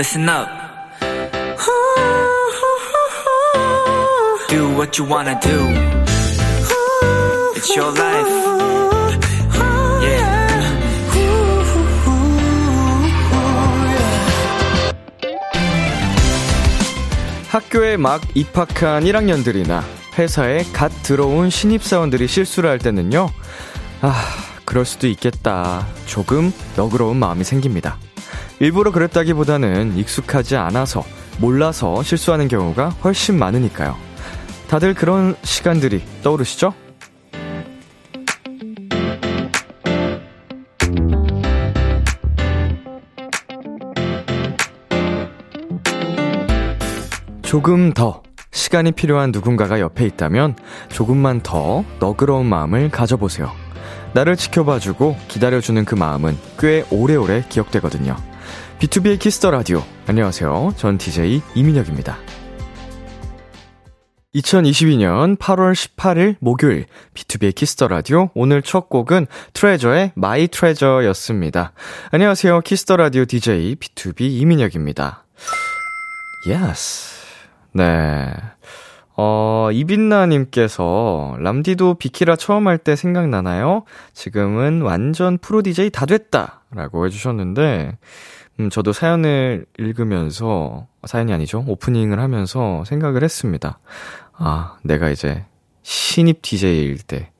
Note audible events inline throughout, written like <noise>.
listen up. Do what you wanna do. It's your life. Yeah. 학교에 막 입학한 1학년들이나 회사에 갓 들어온 신입사원들이 실수를 할 때는요, 아, 그럴 수도 있겠다. 조금 너그러운 마음이 생깁니다. 일부러 그랬다기보다는 익숙하지 않아서, 몰라서 실수하는 경우가 훨씬 많으니까요. 다들 그런 시간들이 떠오르시죠? 조금 더 시간이 필요한 누군가가 옆에 있다면 조금만 더 너그러운 마음을 가져보세요. 나를 지켜봐주고 기다려주는 그 마음은 꽤 오래오래 기억되거든요. BTOB의 키스 더 라디오. 안녕하세요. 전 DJ 이민혁입니다. 2022년 8월 18일 목요일 BTOB의 키스 더 라디오 오늘 첫 곡은 트레저의 My Treasure였습니다. 안녕하세요. 키스 더 라디오 DJ BTOB 이민혁입니다. Yes. 네. 어, 이빈나님께서, 람디도 비키라 처음 할 때 생각나나요? 지금은 완전 프로 DJ 다 됐다! 라고 해주셨는데, 음, 저도 사연을 읽으면서, 사연이 아니죠. 오프닝을 하면서 생각을 했습니다. 아, 내가 이제 신입 DJ일 때,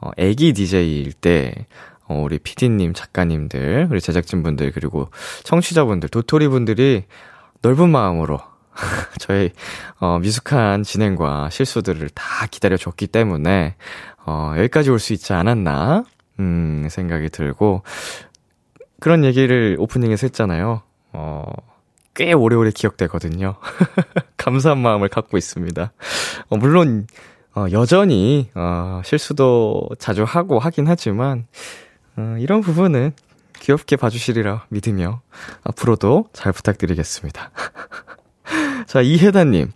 어, 애기 DJ일 때, 어, 우리 PD님, 작가님들, 우리 제작진분들, 그리고 청취자분들, 도토리분들이 넓은 마음으로 <laughs> 저희 어, 미숙한 진행과 실수들을 다 기다려줬기 때문에 어, 여기까지 올 수 있지 않았나 음, 생각이 들고 그런 얘기를 오프닝에서 했잖아요. 어, 꽤 오래오래 기억되거든요. <laughs> 감사한 마음을 갖고 있습니다. 어, 물론 어, 여전히 어, 실수도 자주 하고 하긴 하지만 어, 이런 부분은 귀엽게 봐주시리라 믿으며 앞으로도 잘 부탁드리겠습니다. <laughs> 자, 이혜다님.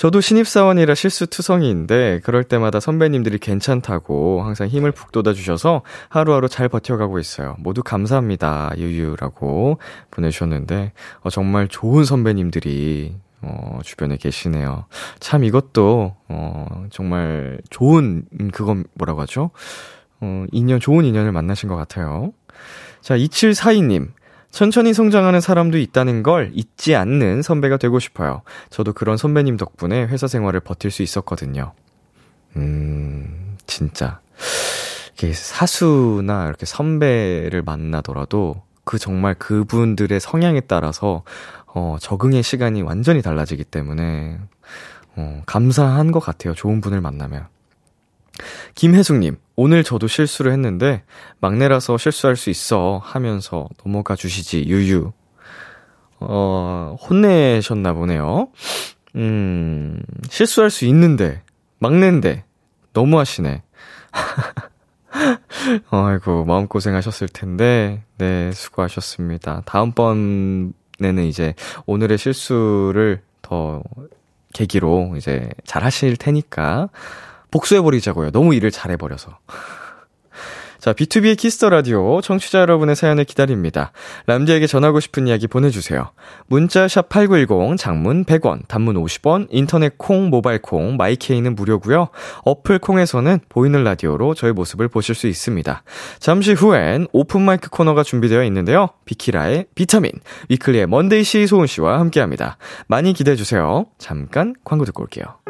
저도 신입사원이라 실수투성이인데, 그럴 때마다 선배님들이 괜찮다고 항상 힘을 북 돋아 주셔서 하루하루 잘 버텨가고 있어요. 모두 감사합니다. 유유라고 보내주셨는데, 어, 정말 좋은 선배님들이, 어, 주변에 계시네요. 참 이것도, 어, 정말 좋은, 음, 그건 뭐라고 하죠? 어, 인연, 좋은 인연을 만나신 것 같아요. 자, 2742님. 천천히 성장하는 사람도 있다는 걸 잊지 않는 선배가 되고 싶어요. 저도 그런 선배님 덕분에 회사 생활을 버틸 수 있었거든요. 음, 진짜. 이게 사수나 이렇게 선배를 만나더라도 그 정말 그분들의 성향에 따라서 어, 적응의 시간이 완전히 달라지기 때문에 어, 감사한 것 같아요. 좋은 분을 만나면. 김혜숙님, 오늘 저도 실수를 했는데, 막내라서 실수할 수 있어 하면서 넘어가 주시지, 유유. 어, 혼내셨나 보네요. 음, 실수할 수 있는데, 막내인데, 너무하시네. <laughs> 아이고, 마음고생 하셨을 텐데, 네, 수고하셨습니다. 다음번에는 이제 오늘의 실수를 더 계기로 이제 잘 하실 테니까, 복수해버리자고요. 너무 일을 잘해버려서. <laughs> 자, BTOB의 키스 더 라디오 청취자 여러분의 사연을 기다립니다. 람디에게 전하고 싶은 이야기 보내주세요. 문자 샵 #8910 장문 100원, 단문 50원, 인터넷 콩, 모바일 콩, my K는 무료고요. 어플 콩에서는 보이는 라디오로 저의 모습을 보실 수 있습니다. 잠시 후엔 오픈 마이크 코너가 준비되어 있는데요. 비키라의 비타민, 위클리의 먼데이 씨, 소은 씨와 함께합니다. 많이 기대해 주세요. 잠깐 광고 듣고 올게요.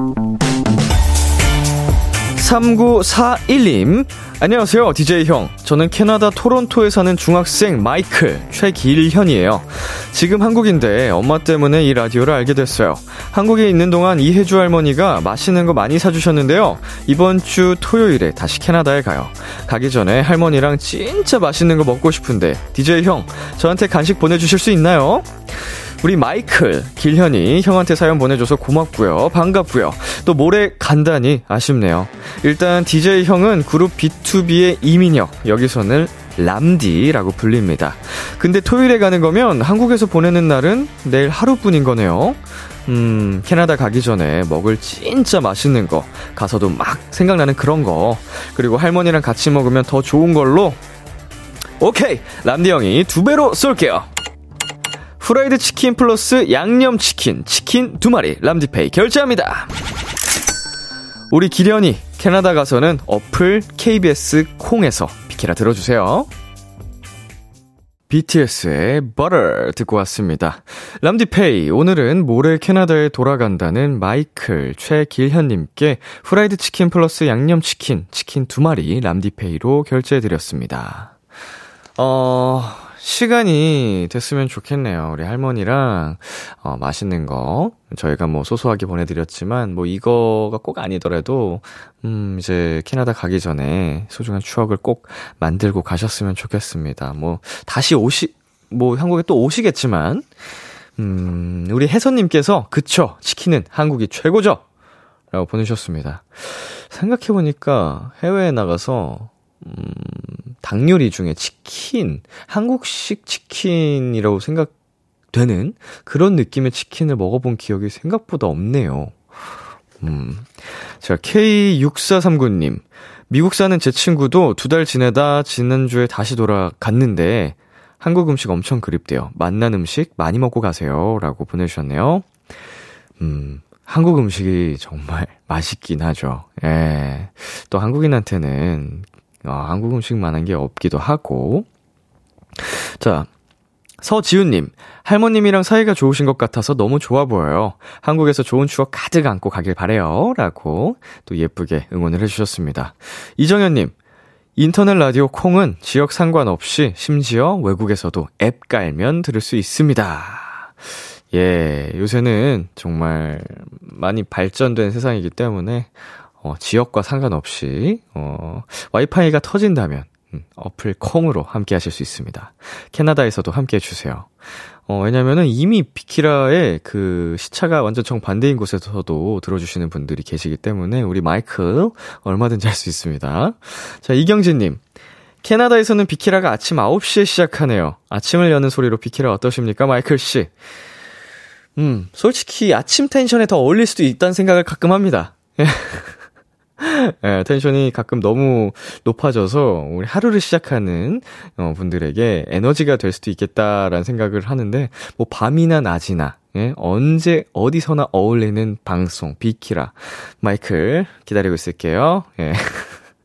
3941님. 안녕하세요 DJ 형. 저는 캐나다 토론토에 사는 중학생 마이클 최길현이에요. 지금 한국인데 엄마 때문에 이 라디오를 알게 됐어요. 한국에 있는 동안 이혜주 할머니가 맛있는 거 많이 사주셨는데요. 이번 주 토요일에 다시 캐나다에 가요. 가기 전에 할머니랑 진짜 맛있는 거 먹고 싶은데 DJ 형 저한테 간식 보내주실 수 있나요? 우리 마이클, 길현이 형한테 사연 보내줘서 고맙고요. 반갑고요. 또 모레 간다니 아쉽네요. 일단 DJ 형은 그룹 B2B의 이민혁, 여기서는 람디라고 불립니다. 근데 토요일에 가는 거면 한국에서 보내는 날은 내일 하루뿐인 거네요. 음, 캐나다 가기 전에 먹을 진짜 맛있는 거, 가서도 막 생각나는 그런 거, 그리고 할머니랑 같이 먹으면 더 좋은 걸로, 오케이! 람디 형이 두 배로 쏠게요! 후라이드 치킨 플러스 양념 치킨, 치킨 두 마리, 람디페이 결제합니다. 우리 기련이 캐나다 가서는 어플 KBS 콩에서 비키라 들어주세요. BTS의 Butter 듣고 왔습니다. 람디페이, 오늘은 모레 캐나다에 돌아간다는 마이클 최길현님께 후라이드 치킨 플러스 양념 치킨, 치킨 두 마리 람디페이로 결제해드렸습니다. 어, 시간이 됐으면 좋겠네요. 우리 할머니랑, 어, 맛있는 거. 저희가 뭐 소소하게 보내드렸지만, 뭐 이거가 꼭 아니더라도, 음, 이제 캐나다 가기 전에 소중한 추억을 꼭 만들고 가셨으면 좋겠습니다. 뭐, 다시 오시, 뭐 한국에 또 오시겠지만, 음, 우리 혜선님께서, 그쵸, 치킨은 한국이 최고죠! 라고 보내셨습니다. 생각해보니까 해외에 나가서, 음, 닭 요리 중에 치킨, 한국식 치킨이라고 생각되는 그런 느낌의 치킨을 먹어본 기억이 생각보다 없네요. 음. 자, K6439님. 미국 사는 제 친구도 두 달 지내다 지난주에 다시 돌아갔는데 한국 음식 엄청 그립대요. 맛난 음식 많이 먹고 가세요. 라고 보내주셨네요. 음, 한국 음식이 정말 <laughs> 맛있긴 하죠. 예. 또 한국인한테는 어, 한국 음식만한 게 없기도 하고. 자, 서지훈님, 할머님이랑 사이가 좋으신 것 같아서 너무 좋아 보여요. 한국에서 좋은 추억 가득 안고 가길 바래요. 라고 또 예쁘게 응원을 해주셨습니다. 이정현님, 인터넷 라디오 콩은 지역 상관없이 심지어 외국에서도 앱 깔면 들을 수 있습니다. 예, 요새는 정말 많이 발전된 세상이기 때문에 어, 지역과 상관없이, 어, 와이파이가 터진다면, 음, 어플 콩으로 함께 하실 수 있습니다. 캐나다에서도 함께 해주세요. 어, 왜냐면은 이미 비키라의 그 시차가 완전 정반대인 곳에서도 들어주시는 분들이 계시기 때문에 우리 마이클 얼마든지 할 수 있습니다. 자, 이경진님. 캐나다에서는 비키라가 아침 9시에 시작하네요. 아침을 여는 소리로 비키라 어떠십니까, 마이클 씨? 음, 솔직히 아침 텐션에 더 어울릴 수도 있다는 생각을 가끔 합니다. <laughs> 예, 텐션이 가끔 너무 높아져서 우리 하루를 시작하는 어, 분들에게 에너지가 될 수도 있겠다라는 생각을 하는데 뭐 밤이나 낮이나 예, 언제 어디서나 어울리는 방송 비키라 마이클 기다리고 있을게요. 예. <laughs>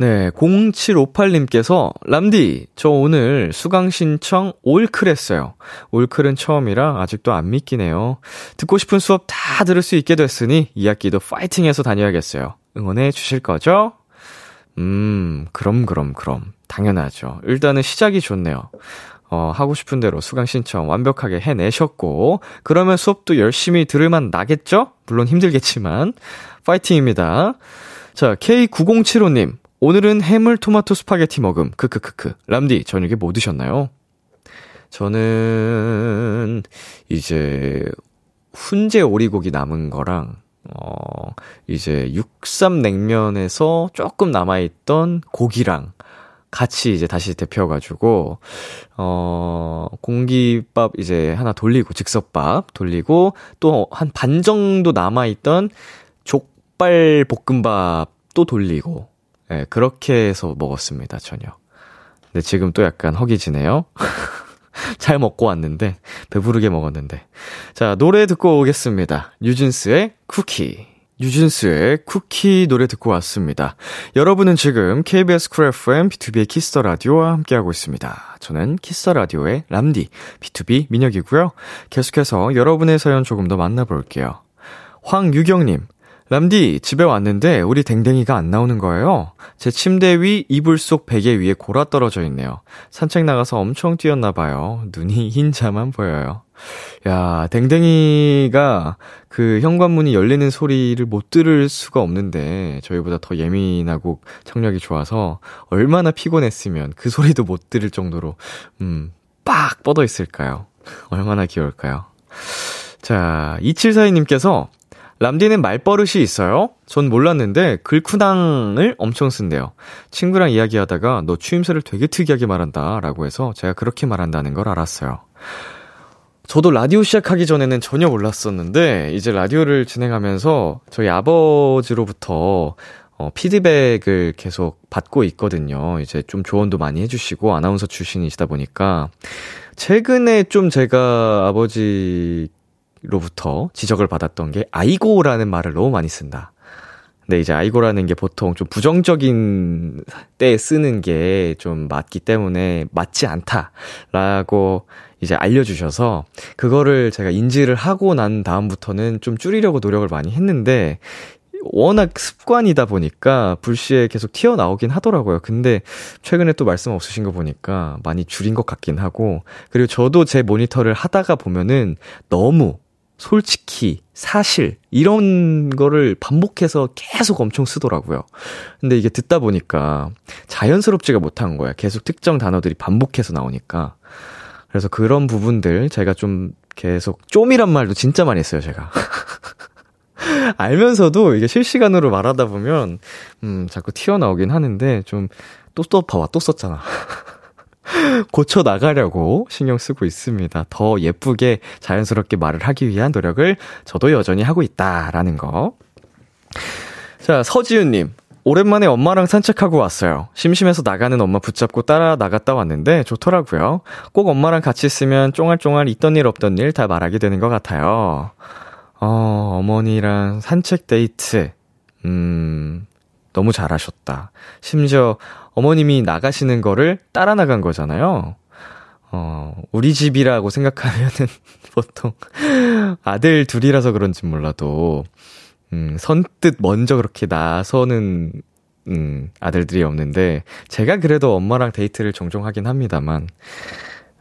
네, 0758님께서, 람디, 저 오늘 수강 신청 올클 했어요. 올클은 처음이라 아직도 안 믿기네요. 듣고 싶은 수업 다 들을 수 있게 됐으니 2학기도 파이팅 해서 다녀야겠어요. 응원해 주실 거죠? 음, 그럼, 그럼, 그럼. 당연하죠. 일단은 시작이 좋네요. 어, 하고 싶은 대로 수강 신청 완벽하게 해내셨고, 그러면 수업도 열심히 들을만 나겠죠? 물론 힘들겠지만, 파이팅입니다. 자, K9075님. 오늘은 해물 토마토 스파게티 먹음. 크크크크. 람디, 저녁에 뭐 드셨나요? 저는 이제 훈제 오리고기 남은 거랑 어 이제 육쌈냉면에서 조금 남아 있던 고기랑 같이 이제 다시 데펴 가지고, 어, 공기밥 이제 하나 돌리고, 즉석밥 돌리고, 또 한 반 정도 남아 있던 족발 볶음밥 또 돌리고, 예, 네, 그렇게 해서 먹었습니다, 저녁. 근데 지금 또 약간 허기지네요. <laughs> 잘 먹고 왔는데, 배부르게 먹었는데. 자, 노래 듣고 오겠습니다. 뉴진스의 쿠키. 뉴진스의 쿠키 노래 듣고 왔습니다. 여러분은 지금 KBS Cool FM BTOB의 키스 더 라디오와 함께하고 있습니다. 저는 키스 더 라디오의 람디 B2B 민혁이고요. 계속해서 여러분의 사연 조금 더 만나볼게요. 황유경님, 람디, 집에 왔는데 우리 댕댕이가 안 나오는 거예요. 제 침대 위 이불 속 베개 위에 골아 떨어져 있네요. 산책 나가서 엄청 뛰었나 봐요. 눈이 <laughs> 흰자만 보여요. 야, 댕댕이가 그 현관문이 열리는 소리를 못 들을 수가 없는데 저희보다 더 예민하고 청력이 좋아서 얼마나 피곤했으면 그 소리도 못 들을 정도로 음, 빡 뻗어 있을까요? 얼마나 귀여울까요? 자, 2742님께서 람디는 말버릇이 있어요? 전 몰랐는데 글쿠당을 엄청 쓴대요. 친구랑 이야기하다가 너 추임새를 되게 특이하게 말한다 라고 해서 제가 그렇게 말한다는 걸 알았어요. 저도 라디오 시작하기 전에는 전혀 몰랐었는데 이제 라디오를 진행하면서 저희 아버지로부터 어, 피드백을 계속 받고 있거든요. 이제 좀 조언도 많이 해주시고 아나운서 출신이시다 보니까 최근에 좀 제가 아버지 로부터 지적을 받았던 게 아이고라는 말을 너무 많이 쓴다. 근데 이제 아이고라는 게 보통 좀 부정적인 때 쓰는 게 좀 맞기 때문에 맞지 않다라고 이제 알려주셔서 그거를 제가 인지를 하고 난 다음부터는 좀 줄이려고 노력을 많이 했는데 워낙 습관이다 보니까 불시에 계속 튀어나오긴 하더라고요. 근데 최근에 또 말씀 없으신 거 보니까 많이 줄인 것 같긴 하고 그리고 저도 제 모니터를 하다가 보면은 너무 솔직히, 사실, 이런 거를 반복해서 계속 엄청 쓰더라고요. 근데 이게 듣다 보니까 자연스럽지가 못한 거야. 계속 특정 단어들이 반복해서 나오니까. 그래서 그런 부분들 제가 좀 계속 좀이란 말도 진짜 많이 했어요, 제가. <laughs> 알면서도 이게 실시간으로 말하다 보면, 음, 자꾸 튀어나오긴 하는데, 좀, 또, 또, 봐봐, 또 썼잖아. <laughs> <laughs> 고쳐 나가려고 신경 쓰고 있습니다. 더 예쁘게 자연스럽게 말을 하기 위한 노력을 저도 여전히 하고 있다라는 거. 자, 서지윤님. 오랜만에 엄마랑 산책하고 왔어요. 심심해서 나가는 엄마 붙잡고 따라 나갔다 왔는데 좋더라고요. 꼭 엄마랑 같이 있으면 쫑알쫑알 있던 일 없던 일 다 말하게 되는 것 같아요. 어, 어머니랑 산책 데이트. 음, 너무 잘하셨다. 심지어 어머님이 나가시는 거를 따라 나간 거잖아요. 어, 우리 집이라고 생각하면은 <laughs> 보통 아들 둘이라서 그런지 몰라도, 음, 선뜻 먼저 그렇게 나서는, 음, 아들들이 없는데, 제가 그래도 엄마랑 데이트를 종종 하긴 합니다만,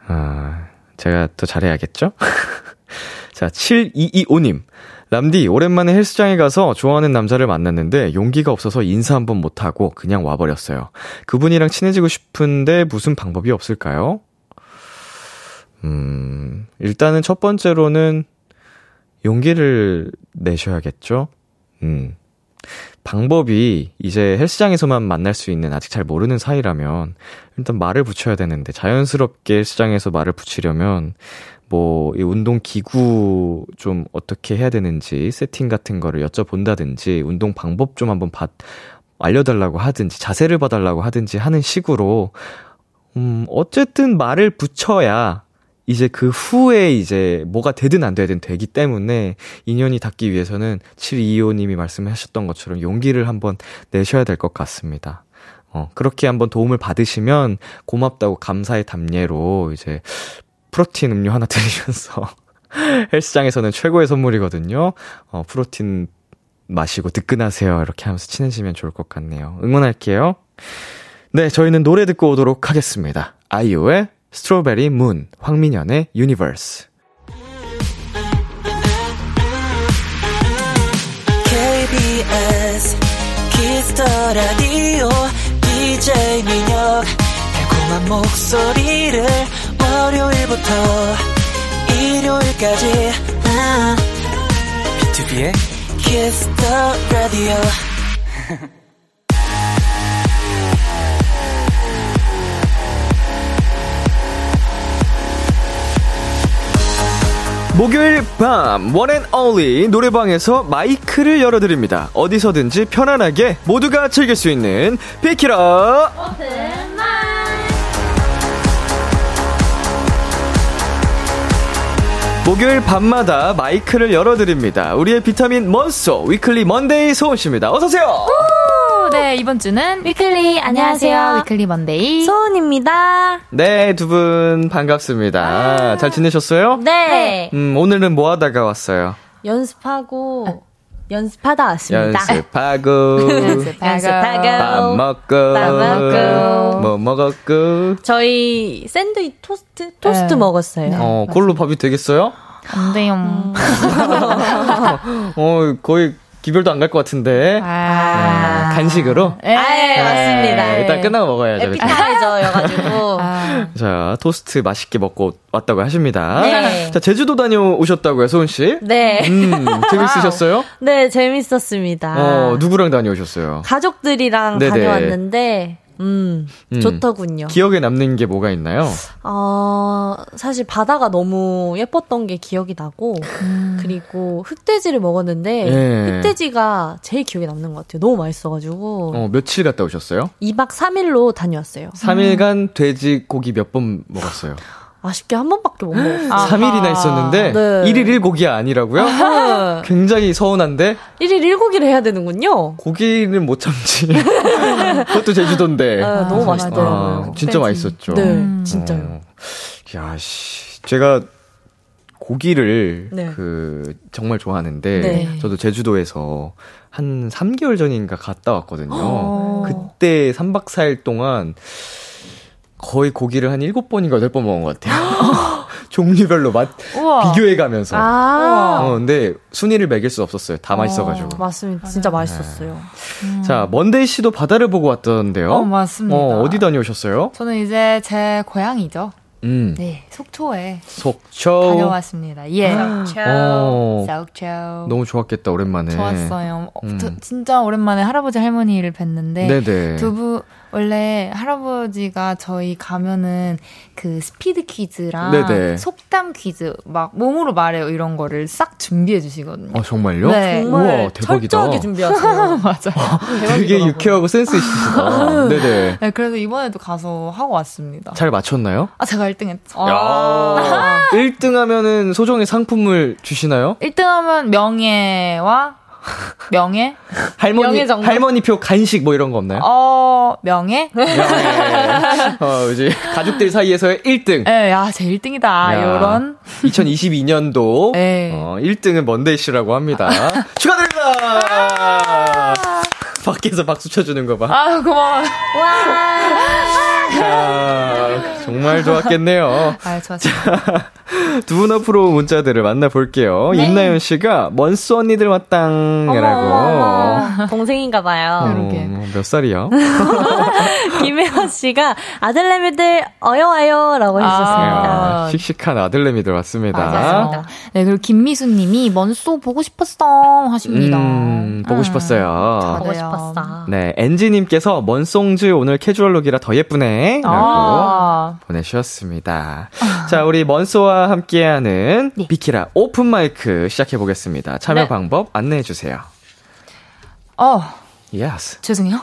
아, 제가 더 잘해야겠죠? <laughs> 자, 7225님. 람디, 오랜만에 헬스장에 가서 좋아하는 남자를 만났는데 용기가 없어서 인사 한번 못하고 그냥 와버렸어요. 그분이랑 친해지고 싶은데 무슨 방법이 없을까요? 음, 일단은 첫 번째로는 용기를 내셔야겠죠? 음. 방법이 이제 헬스장에서만 만날 수 있는 아직 잘 모르는 사이라면 일단 말을 붙여야 되는데 자연스럽게 헬스장에서 말을 붙이려면 뭐, 이 운동 기구 좀 어떻게 해야 되는지, 세팅 같은 거를 여쭤본다든지, 운동 방법 좀 한번 받, 알려달라고 하든지, 자세를 봐달라고 하든지 하는 식으로, 음, 어쨌든 말을 붙여야, 이제 그 후에 이제 뭐가 되든 안 되든 되기 때문에 인연이 닿기 위해서는 7225님이 말씀하셨던 것처럼 용기를 한번 내셔야 될 것 같습니다. 어, 그렇게 한번 도움을 받으시면 고맙다고 감사의 답례로 이제 프로틴 음료 하나 <laughs> 드리면서 헬스장에서는 최고의 선물이거든요. 어, 프로틴 마시고 득근하세요. 이렇게 하면서 친해지면 좋을 것 같네요. 응원할게요. 네, 저희는 노래 듣고 오도록 하겠습니다. 아이유의 Strawberry Moon, 황민현의 Universe. KBS 키스터 라디오 DJ 민혁 달콤한 목소리를 월요일부터 일요일까지. 비투비의 Kiss the Radio. 목요일 밤 one and only 노래방에서 마이크를 열어드립니다. 어디서든지 편안하게 모두가 즐길 수 있는 비키라 오픈 목요일 밤마다 마이크를 열어드립니다. 우리의 비타민 먼소 위클리 먼데이 소은 씨입니다. 어서 오세요. 네, 이번 주는 위클리 안녕하세요. 위클리 먼데이 소은입니다. 네, 두 분 반갑습니다. 아~ 잘 지내셨어요? 네. 음, 오늘은 뭐 하다가 왔어요? 연습하고 연습하다 왔습니다. 연습하고, <laughs> 연습하고, 밥 먹고, 밥 먹고, 뭐 먹었고. 저희 샌드위치 토스트? 토스트 네. 먹었어요. 어, 그걸로 밥이 되겠어요? 안 돼요. 음. <laughs> 어, 거의 기별도 안 갈 것 같은데. 아. 네, 간식으로? 네, 네, 맞습니다. 일단 끝나고 먹어야죠. 에피타이저여가지고. 아. 자, 토스트 맛있게 먹고 왔다고 하십니다. 네. 자, 제주도 다녀오셨다고요, 소은 씨? 네. 음, <laughs> 재밌으셨어요? 네, 재밌었습니다. 어, 누구랑 다녀오셨어요? 가족들이랑 네네. 다녀왔는데, 음, 음, 좋더군요. 기억에 남는 게 뭐가 있나요? 어, 사실 바다가 너무 예뻤던 게 기억이 나고, 음. 그리고 흑돼지를 먹었는데, 예. 흑돼지가 제일 기억에 남는 것 같아요. 너무 맛있어가지고. 어, 며칠 갔다 오셨어요? 2박 3일로 다녀왔어요. 3일간 돼지 고기 몇 번 먹었어요? 아쉽게 한 번밖에 못 먹었어요. <gasps> 아, 3일이나 있었는데 네. 1일 1고기가 아니라고요? 네. <laughs> 굉장히 서운한데 1일 1고기를 해야 되는군요. 고기는 못 참지. <laughs> 그것도 제주도인데. 아, 너무 맛있더라고요. 아, 진짜 맛있었죠. 네, 음. 진짜요. 어. 야, 씨. 제가 고기를 네. 그 정말 좋아하는데 네. 저도 제주도에서 한 3개월 전인가 갔다 왔거든요. 어. 그때 3박 4일 동안 거의 고기를 한 7번인가 8번 먹은 것 같아요. <laughs> 종류별로 맛 우와. 비교해 가면서. 아~ 어, 근데 순위를 매길 수 없었어요. 다 어, 맛있어가지고. 맞습니다. 진짜 맛있었어요. 네. 음. 자, 먼데이 씨도 바다를 보고 왔던데요. 어, 맞습니다. 어, 어디 다녀오셨어요? 저는 이제 제 고향이죠. 음. 네, 속초에 속초 다녀왔습니다. 예. 속초. 어, 속초. 너무 좋았겠다 오랜만에. 좋았어요. 음. 어, 진짜 오랜만에 할아버지 할머니를 뵀는데 네네. 두분 원래 할아버지가 저희 가면은 그 스피드 퀴즈랑 네네. 속담 퀴즈 막 몸으로 말해요 이런 거를 싹 준비해 주시거든요. 아 정말요? 네. 정말 우와 대박이다. 철저하게 준비하세요. <laughs> 맞아요. 되게 유쾌하고 센스 있으시다. <laughs> 네네. 네 그래서 이번에도 가서 하고 왔습니다. 잘 맞췄나요? 아 제가 1등했죠. 아~ 1등하면은 소정의 상품을 주시나요? 1등하면 명예와 명예? 할머니 명예 할머니 표 간식 뭐 이런 거 없나요? 어 명예? 명예. 어 이제 가족들 사이에서의 1등. 예, 야, 제 1등이다. 야, 요런 2022년도 네. 어 1등은 먼데이 씨라고 합니다. 축하드립니다. 밖에서 박수 쳐주는 거 봐. 아 고마워. 와. 아, 정말 좋았겠네요. <laughs> 아, 좋았어요. 두분 앞으로 문자들을 만나볼게요. 네. 임나연 씨가 먼스 언니들 왔당이라고. 동생인가 봐요. 어, 몇 살이요? <laughs> 김혜원 씨가 아들내미들 어여와요 라고 해주셨습니다. 아, 씩씩한 아들내미들 왔습니다. 맞습니다. 네, 그리고 김미수 님이 먼소 보고 싶었어 하십니다. 음, 보고 음, 싶었어요. 보고 싶었어. 네, 엔지님께서 먼송즈 오늘 캐주얼룩이라 더 예쁘네. 라고 아. 보내주셨습니다. 아. 자, 우리 먼소와 함께하는 네. 비키라 오픈 마이크 시작해보겠습니다. 참여 네. 방법 안내해주세요. 어. Yes. 죄송해요.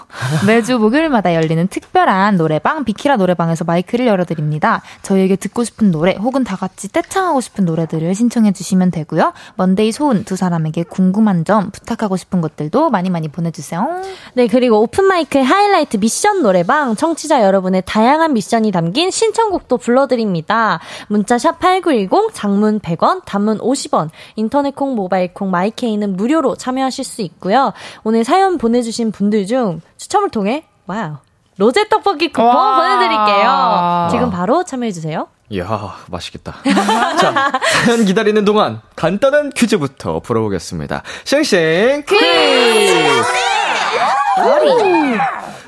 매주 목요일마다 열리는 특별한 노래방 비키라 노래방에서 마이크를 열어드립니다. 저희에게 듣고 싶은 노래 혹은 다 같이 떼창하고 싶은 노래들을 신청해 주시면 되고요. 먼데이 소은 두 사람에게 궁금한 점 부탁하고 싶은 것들도 많이 많이 보내주세요. 네 그리고 오픈 마이크의 하이라이트 미션 노래방 청취자 여러분의 다양한 미션이 담긴 신청곡도 불러드립니다. 문자 샵 #8910 장문 100원, 단문 50원, 인터넷 콩, 모바일 콩, my K는 무료로 참여하실 수 있고요. 오늘 사연 보내주신 보내주신 분들 중 추첨을 통해 와우 로제 떡볶이 쿠폰 보내드릴게요. 지금 바로 참여해주세요. 이야, 맛있겠다. <laughs> 자, 사연 기다리는 동안 간단한 퀴즈부터 풀어보겠습니다. 싱싱 퀴즈!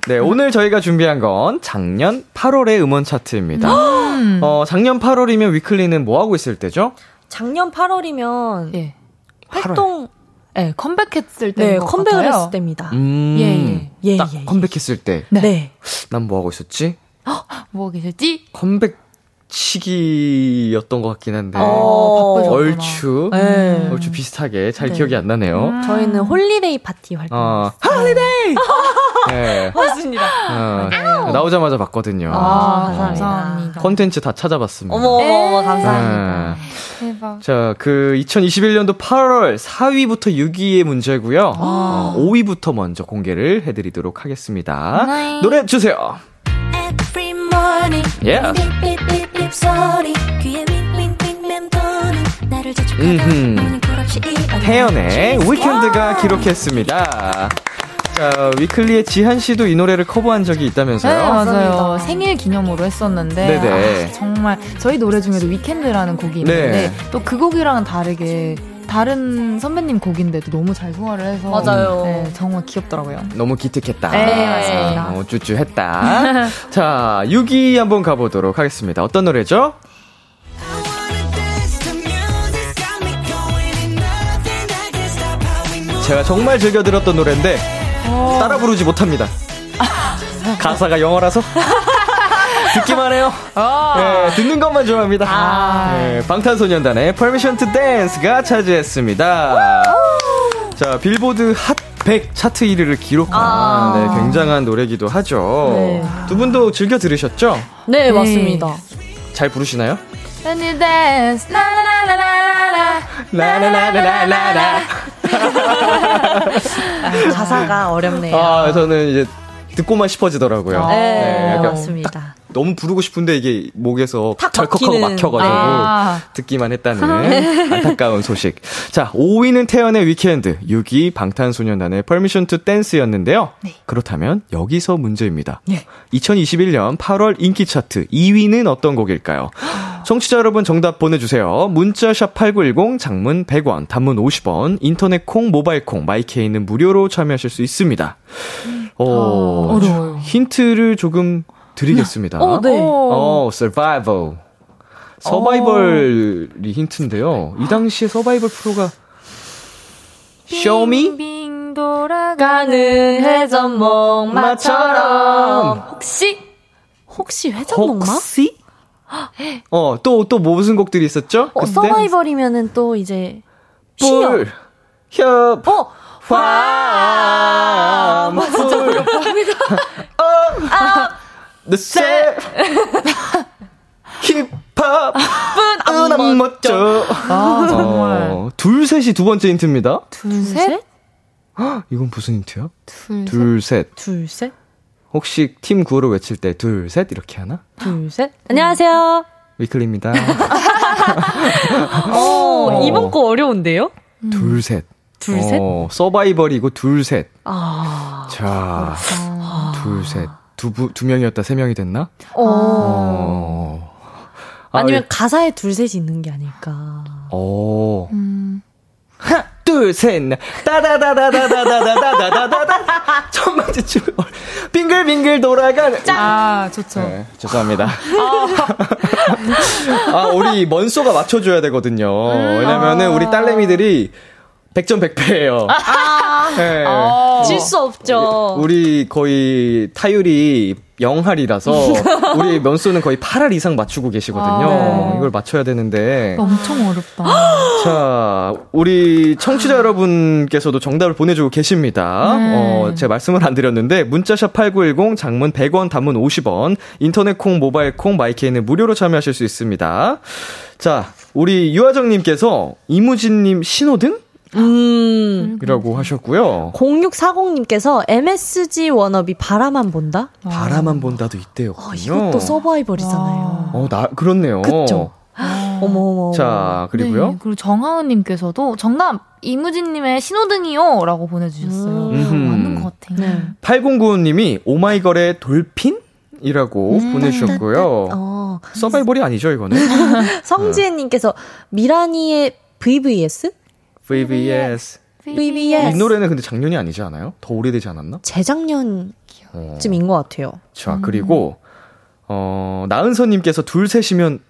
네, 오늘 저희가 준비한 건 작년 8월의 음원 차트입니다. 음. 어, 작년 8월이면 위클리는 뭐 하고 있을 때죠? 작년 8월이면 예. 활동 네, 컴백했을 때. 네, 컴백을 같아요. 했을 때입니다. 음, 예, 예. 예, 딱 예, 예. 컴백했을 때. 네. 네. 난뭐 하고 있었지? 뭐 하고 계셨지? 컴백 시기였던 것 같긴 한데. 어, 얼추. 네. 얼추 비슷하게 잘 네. 기억이 안 나네요. 음. 저희는 Holiday Party 활동. 어, Holiday! <laughs> 네. 맞습니다. 어, 나오자마자 봤거든요. 아, 감사합니다. 콘텐츠 다 찾아봤습니다. 어머, 어머, 감사합니다. 네. 대박. 자, 그 2021년도 8월 4위부터 6위의 문제고요. 어, 5위부터 먼저 공개를 해드리도록 하겠습니다. 네. 노래 주세요. Yeah. beep beep beep beep 소리 귀에 윙윙윙 맴도는 나를 음흠. 태연의 위켄드가 기록했습니다. 자, 위클리의 지한 씨도 이 노래를 커버한 적이 있다면서요? 네, 맞아요. 생일 기념으로 했었는데 네네. 아, 정말 저희 노래 중에도 위켄드라는 곡이 있는데 네. 또그 곡이랑은 다르게 다른 선배님 곡인데도 너무 잘 소화를 해서 맞아요. 네, 정말 귀엽더라고요. 너무 기특했다. 네, 맞습니다. 어, 쭈쭈했다. <laughs> 자, 6위 한번 가보도록 하겠습니다. 어떤 노래죠? 제가 정말 즐겨 들었던 노래인데 따라 부르지 못합니다. <laughs> 가사가 영어라서 <laughs> 듣기만 해요. 네, 듣는 것만 좋아합니다. 네, 방탄소년단의 Permission to Dance가 차지했습니다. 자, 빌보드 핫 100 차트 1위를 기록한 네, 굉장한 노래기도 하죠. 네. 두 분도 즐겨 들으셨죠? 네, 맞습니다. 잘 부르시나요? When you dance, 라라라라라라. 라라라라라라. 가사가 어렵네요. 아, 저는 이제 듣고만 싶어지더라고요. 네, 네, 약간 맞습니다. 너무 부르고 싶은데 이게 목에서 막히는. 막혀가지고 아. 듣기만 했다는 <laughs> 안타까운 소식. 자, 5위는 태연의 위켄드, 6위 방탄소년단의 Permission to Dance였는데요. 그렇다면 여기서 문제입니다. 2021년 8월 인기 차트 2위는 어떤 곡일까요? <gasps> 청취자 여러분 정답 보내주세요. 문자샵 8910, 장문 100원, 단문 50원, 인터넷 콩, 모바일 콩, 마이케이는 무료로 참여하실 수 있습니다. 어, 어려워요. 힌트를 조금 드리겠습니다. 어, 네. 어, survival. 서바이벌이 힌트인데요. 이 당시에 서바이벌 프로가 Show Me? 빙빙 돌아가는 가는 회전목마처럼 혹시 혹시 회전목마? 혹시? 어, 또, 또 무슨 곡들이 있었죠? 어? 서바이벌이면은 또 이제. 뿔, 협, 어, 화, 뿔, 어, the set, 힙합, 은안 멋져. 아, 정말. 어, 둘, 셋이 두 번째 힌트입니다. 둘, 셋? 헉, 이건 무슨 힌트야? 둘, 셋? 둘, 셋. 둘, 셋, 혹시 팀 구호를 외칠 때 둘, 셋 이렇게 하나? 둘, 셋. 안녕하세요. 위클리입니다. 어, 이번 거 어려운데요? 둘, 셋. 둘, 셋? 어, 서바이벌이고 둘, 셋. 아, 자, 둘, 셋. 두, 부, 두 명이었다 세 명이 됐나? 어. 어. 아, 아니면 예. 가사에 둘, 셋이 있는 게 아닐까. 어. 음. 하나, 둘, 셋, 넷. 따다다다다다다다다다다다. <laughs> 첫 번째 줄. 빙글빙글 돌아가는. 아, 좋죠. 네, 죄송합니다. 아, <laughs> 우리 먼소가 맞춰줘야 되거든요. 왜냐면은 우리 딸내미들이 100점 100패예요. 네. 질수 없죠. 우리 거의 타율이 0할이라서 <laughs> 우리 면소는 거의 8할 이상 맞추고 계시거든요. 아. 이걸 맞춰야 되는데. 엄청 어렵다. <gasps> 자, 우리 청취자 여러분께서도 정답을 보내주고 계십니다. 네. 어, 제가 말씀을 안 드렸는데, 문자샵 8910, 장문 100원, 단문 50원, 인터넷 콩, 모바일 콩, 마이케이는 무료로 참여하실 수 있습니다. 자, 우리 유하정님께서 이무진님 신호등? 음. 이라고 하셨고요. 0640님께서 MSG 워너비 바라만 본다? 바라만 본다도 이때요. 어, 이것도 서바이벌이잖아요. 어, 나, 그렇네요. 그쵸? 어머, 어머. 자, 그리고요. 네, 그리고 정하은님께서도 정답 이무진님의 신호등이요 라고 보내주셨어요. 음흠. 맞는 것 같아요. 네. 8095님이 오마이걸의 돌핀? 이라고 보내주셨고요. 어, 서바이벌이 아니죠, 이거는? <laughs> 성지혜님께서 미라니의 VVS? VVS. VVS. 이 노래는 근데 작년이 아니지 않아요? 더 오래되지 않았나? 재작년쯤인 어. 것 같아요. 자, 그리고, 어, 나은서님께서 둘, 셋이면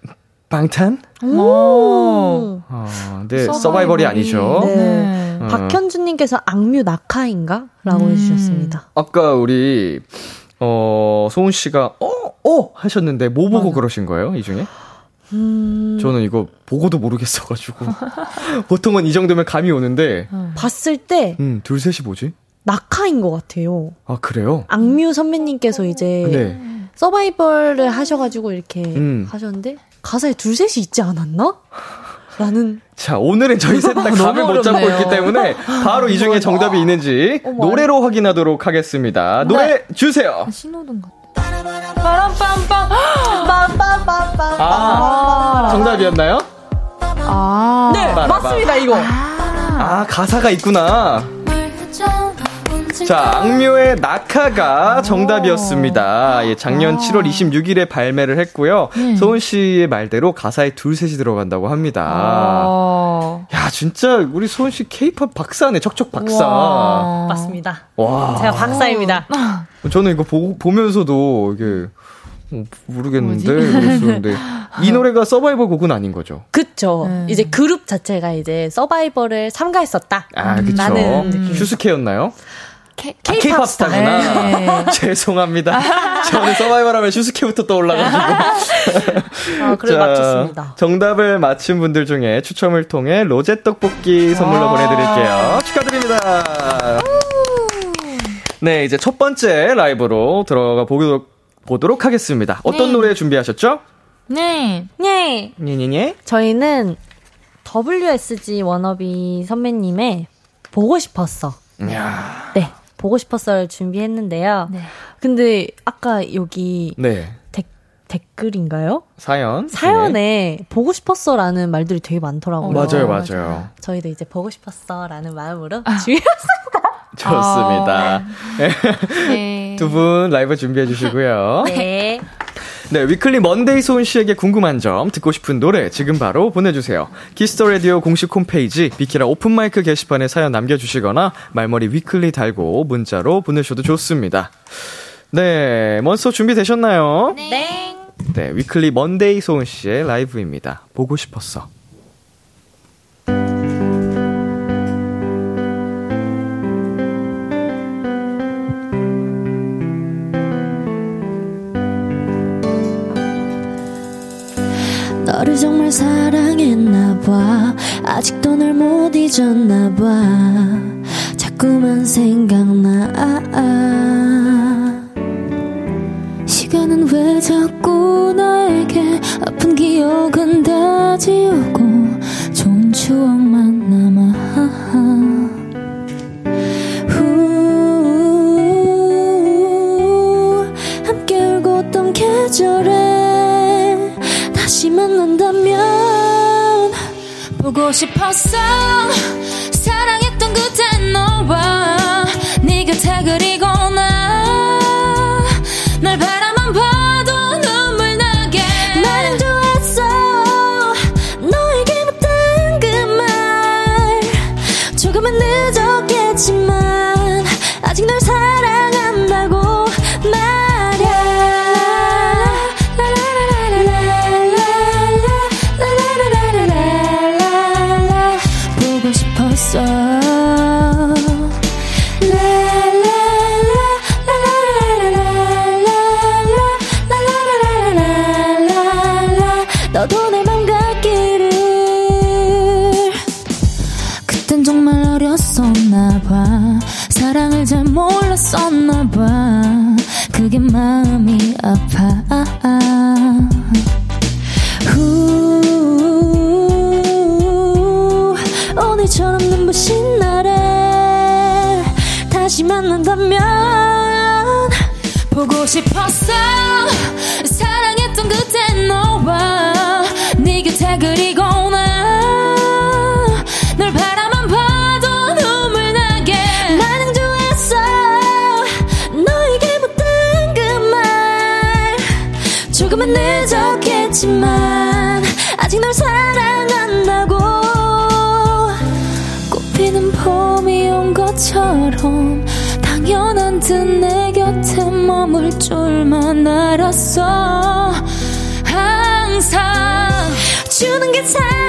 방탄? 오. 어, 네, 서바이벌이 아니죠. 네. 네. 어. 박현주님께서 악뮤 낙하인가? 라고 음. 해주셨습니다. 아까 우리, 어, 소은 씨가, 어, 어! 하셨는데, 뭐 보고 그러신 거예요, 이 중에? 음. 저는 이거 보고도 모르겠어가지고 <laughs> 보통은 이 정도면 감이 오는데 음. 봤을 때 음, 둘 셋이 뭐지? 낙하인 것 같아요. 아 그래요? 악뮤 선배님께서 이제 음. 네. 서바이벌을 하셔가지고 이렇게 음. 하셨는데 가사에 둘 셋이 있지 않았나? 라는 자 오늘은 저희 셋 다 <laughs> 감을 못 잡고 있기 때문에 바로 이 중에 정답이 <laughs> 어, 있는지 노래로 확인하도록 하겠습니다. 노래 네. 주세요. 신호등 같 빠람빰빰. 빰빰빰빰. 아, 정답이었나요? 아. 네, 맞습니다, 이거. 아, 가사가 있구나. 자, 악뮤의 낙하가 정답이었습니다. 예, 작년 오. 7월 26일에 발매를 했고요. 네. 서은 씨의 말대로 가사에 둘 셋이 들어간다고 합니다. 오. 야, 진짜 우리 소은 씨 케이팝 박사네. 척척 박사. 와. 맞습니다. 와. 제가 박사입니다. 어, 저는 이거 보, 보면서도 이게 뭐 모르겠는데 그랬었는데 <laughs> 이 노래가 서바이벌 곡은 아닌 거죠. 그쵸. 음. 이제 그룹 자체가 이제 서바이벌을 삼가했었다. 아, 그쵸. 슈스케였나요? 케이팝 아, 스타구나. 네. <laughs> 죄송합니다. <laughs> 저는 서바이벌 하면 슈스케부터 떠올라가지고. 아, 그래 맞췄습니다. 정답을 맞힌 분들 중에 추첨을 통해 로제 떡볶이 선물로 보내드릴게요. 축하드립니다. 네, 이제 첫 번째 라이브로 들어가 보도록, 보도록 하겠습니다. 어떤 네. 노래 준비하셨죠? 네. 네. 네, 네, 네. 저희는 WSG 워너비 선배님의 보고 싶었어. 이야. 네. 보고 싶었어를 준비했는데요. 네. 근데 아까 여기 네. 데, 댓글인가요? 사연 사연에 네. 보고 싶었어라는 말들이 되게 많더라고요. 어, 맞아요, 맞아요. 저희도 이제 보고 싶었어라는 마음으로 아. 준비했습니다. <laughs> 좋습니다. 아. <laughs> 네. 두분 라이브 준비해 주시고요. 네. 네, 위클리 먼데이 소은 씨에게 궁금한 점, 듣고 싶은 노래 지금 바로 보내주세요. Kiss the Radio 공식 홈페이지 비키라 오픈 마이크 게시판에 사연 남겨주시거나 말머리 위클리 달고 문자로 보내셔도 좋습니다. 네, 먼저 준비 되셨나요? 네. 네. 네, 위클리 먼데이 소은 씨의 라이브입니다. 보고 싶었어. 너를 정말 사랑했나 봐. 아직도 널못 잊었나 봐. 자꾸만 생각나. 시간은 왜 자꾸 나에게 아픈 기억은 다 지우고 좋은 추억만 남아. 후. 함께 울고 던 계절에 다시 만난다면 보고 싶었어. 사랑했던 그때 너와 네가 다 그리 있었나 봐. 그게 마음이 아파. 있어 항상 주는 게 참.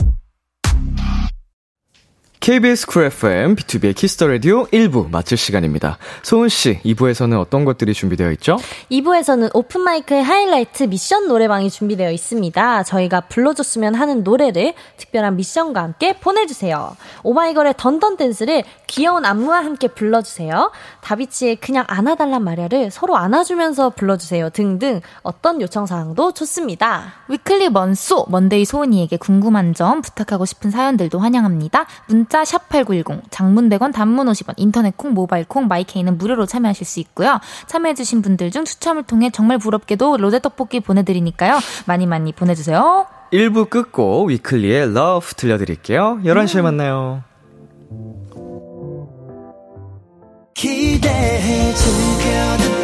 KBS 쿨 FM, 비투비의 Kiss the Radio 1부 마칠 시간입니다. 소은 씨, 2부에서는 어떤 것들이 준비되어 있죠? 2부에서는 오픈 마이크의 하이라이트 미션 노래방이 준비되어 있습니다. 저희가 불러줬으면 하는 노래를 특별한 미션과 함께 보내주세요. 오마이걸의 Dun Dun Dance를 귀여운 안무와 함께 불러주세요. 다비치의 그냥 안아달란 말야를 서로 안아주면서 불러주세요. 등등 어떤 요청 사항도 좋습니다. 위클리 먼소 먼데이 소은이에게 궁금한 점 부탁하고 싶은 사연들도 환영합니다. 문자 샵 #8910 장문 100원, 단문 50원, 인터넷 콩, 모바일 콩, my K는 무료로 참여하실 수 있고요. 참여해 주신 분들 중 추첨을 통해 정말 부럽게도 로제 떡볶이 보내 드리니까요. 많이 많이 보내 주세요. 1부 끝곡 위클리의 Love 들려드릴게요. 11시에 만나요. 기대해 즐겨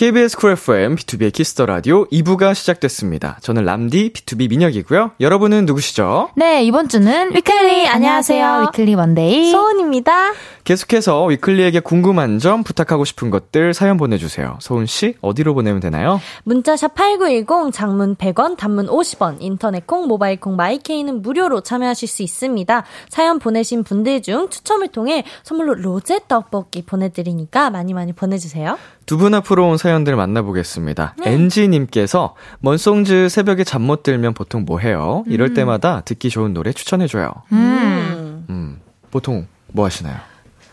KBS 쿨 FM, 비투비의 Kiss the Radio 2부가 시작됐습니다. 저는 람디, B2B 민혁이고요. 여러분은 누구시죠? 네, 이번 주는 위클리 안녕하세요. 안녕하세요. 위클리 먼데이. 소은입니다. 계속해서 위클리에게 궁금한 점, 부탁하고 싶은 것들 사연 보내주세요. 소은씨, 어디로 보내면 되나요? 문자샵 8910 장문 100원, 단문 50원, 인터넷 콩, 모바일 콩, my K는 무료로 참여하실 수 있습니다. 사연 보내신 분들 중 추첨을 통해 선물로 로제 떡볶이 보내드리니까 많이 많이 보내주세요. 두 분 앞으로 온 사연 들 만나보겠습니다. 네. 엔지님께서 먼송즈 새벽에 잠 못 들면 보통 뭐 해요? 이럴 음. 때마다 듣기 좋은 노래 추천해줘요. 음. 음, 보통 뭐 하시나요?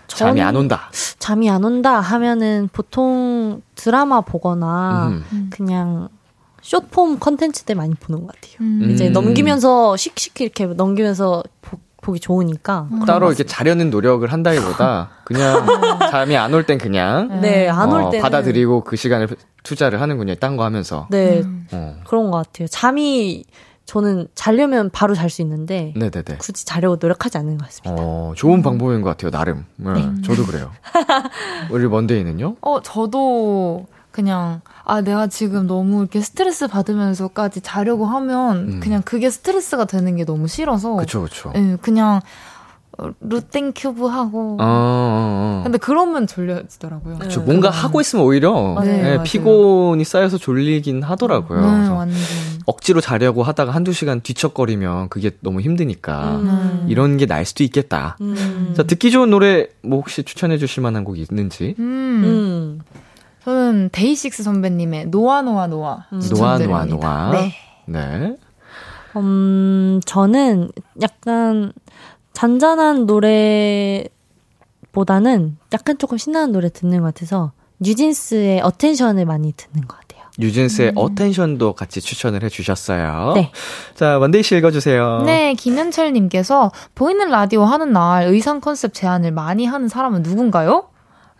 잠이 안 온다. 잠이 안 온다 하면은 보통 드라마 보거나 음. 그냥 숏폼 컨텐츠들 많이 보는 것 같아요. 음. 이제 음. 넘기면서 씩씩 이렇게 넘기면서 보, 보기 좋으니까. 그런 따로 것 이렇게 자려는 노력을 한다기보다 <laughs> 그냥 잠이 안 올 땐 그냥. 네, 안올 어, 때는 받아들이고 그 시간을 투자를 하는군요. 딴 거 하면서. 네, 어. 그런 것 같아요. 잠이 저는 자려면 바로 잘 수 있는데 네네네. 굳이 자려고 노력하지 않는 것 같습니다. 어, 좋은 방법인 것 같아요, 나름. 네, 저도 그래요. <laughs> 우리 먼데이는요? 어, 저도 그냥, 아, 내가 지금 너무 이렇게 스트레스 받으면서까지 자려고 하면 음. 그냥 그게 스트레스가 되는 게 너무 싫어서. 그쵸, 그쵸. 예, 그냥 어, 루땡 큐브 하고. 어, 어, 어. 근데 그러면 졸려지더라고요. 그쵸, 뭔가 하고 있으면 오히려 맞아요, 예, 맞아요. 피곤이 쌓여서 졸리긴 하더라고요. 네, 그래서 완전. 억지로 자려고 하다가 한두 시간 뒤척거리면 그게 너무 힘드니까 음. 이런 게 날 수도 있겠다. 음. 자, 듣기 좋은 노래 뭐 혹시 추천해 주실 만한 곡 있는지? 음. 음. 저는 데이식스 선배님의 놓아 놓아 놓아 놓아 추천드립니다. 놓아 놓아. 네. 네. 음, 저는 약간 잔잔한 노래보다는 약간 조금 신나는 노래 듣는 것 같아서 뉴진스의 Attention을 많이 듣는 것 같아요. 뉴진스의 Attention도 같이 추천을 해 주셨어요. 네. 자, 먼데이 씨 읽어주세요. 네, 김현철님께서 보이는 라디오 하는 날 의상 컨셉 제안을 많이 하는 사람은 누군가요?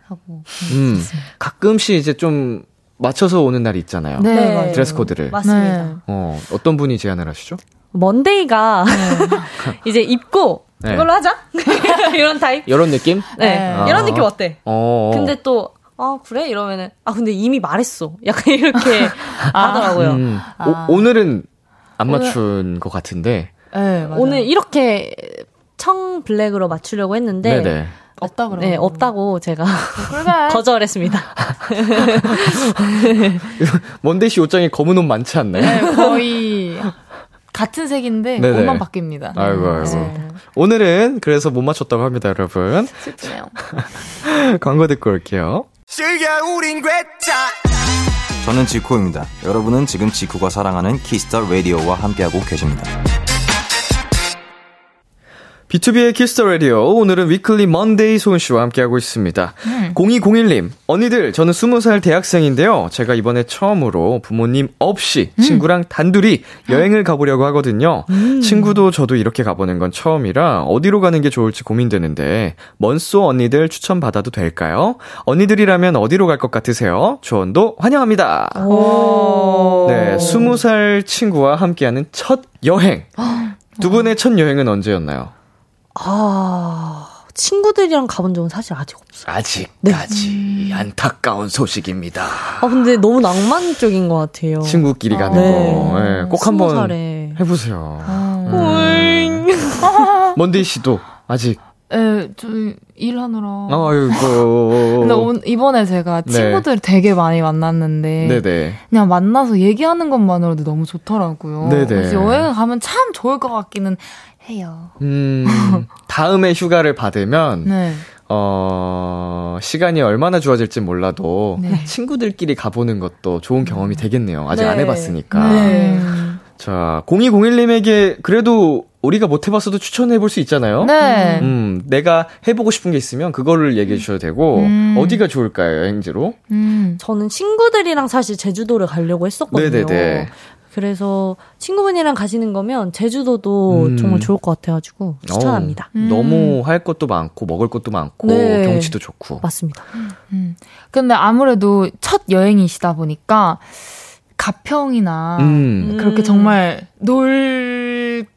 라고. 음, 가끔씩 이제 좀 맞춰서 오는 날이 있잖아요. 네, 네. 맞아요. 드레스 코드를. 맞습니다. 네. 어, 어떤 분이 제안을 하시죠? 먼데이가 <laughs> 이제 입고 네. 이걸로 하자 <laughs> 이런 타입. 이런 느낌? 네, 네. 이런 아. 느낌 어때? 어. 근데 또 아 그래 이러면은 아 근데 이미 말했어. 약간 이렇게 <laughs> 하더라고요. 음, 아. 오늘은 안 맞춘 것 같은데. 네, 맞아요. 오늘 이렇게 청 블랙으로 맞추려고 했는데 네네. 없다 그러고. 네, 없다고 제가 그래. <laughs> 거절했습니다. <laughs> 먼데이 씨 옷장에 검은 옷 많지 않나요? 네, 거의 같은 색인데 네네. 옷만 바뀝니다. 아이고, 아이고. 네. 오늘은 그래서 못 맞췄다고 합니다, 여러분. 슬프네요. <laughs> 광고 듣고 올게요. 즐겨 우린 괴짜 저는 지코입니다. 여러분은 지금 지코가 사랑하는 키스 더 라디오와 함께하고 계십니다. 비투비의 키스 더 라디오 오늘은 위클리 먼데이 소은 씨와 함께하고 있습니다. 0201님, 언니들 저는 20살 대학생인데요. 제가 이번에 처음으로 부모님 없이 친구랑 단둘이 여행을 가보려고 하거든요. 친구도 저도 이렇게 가보는 건 처음이라 어디로 가는 게 좋을지 고민되는데 먼소 언니들 추천 받아도 될까요? 언니들이라면 어디로 갈 것 같으세요? 조언도 환영합니다. 네, 20살 친구와 함께하는 첫 여행. 두 분의 첫 여행은 언제였나요? 아, 친구들이랑 가본 적은 사실 아직 없어요. 아직까지 안타까운 소식입니다. 아, 근데 너무 낭만적인 것 같아요. 친구끼리 가는 네. 거. 예, 꼭 한번. 해보세요. 음. <laughs> 먼데이 씨도 아직. 예, 저 일하느라. 아이고. <laughs> 근데 온, 이번에 제가 네. 친구들 되게 많이 만났는데 네네. 그냥 만나서 얘기하는 것만으로도 너무 좋더라고요. 네네. 그래서 여행 가면 참 좋을 것 같기는 해요. 음, <laughs> 다음에 휴가를 받으면, 네. 어, 시간이 얼마나 좋아질지 몰라도, 네. 친구들끼리 가보는 것도 좋은 경험이 되겠네요. 아직 안 네. 해봤으니까. 네. 자, 0201님에게 그래도 우리가 못 해봤어도 추천해 볼 수 있잖아요. 네. 음, 내가 해보고 싶은 게 있으면 그거를 얘기해 주셔도 되고, 음. 어디가 좋을까요, 여행지로? 음. 저는 친구들이랑 사실 제주도를 가려고 했었거든요. 네네네. 그래서 친구분이랑 가시는 거면 제주도도 음. 정말 좋을 것 같아가지고 추천합니다. 어, 너무 할 것도 많고, 먹을 것도 많고, 네. 경치도 좋고. 맞습니다. 음. 근데 아무래도 첫 여행이시다 보니까 가평이나 음. 그렇게 음. 정말 놀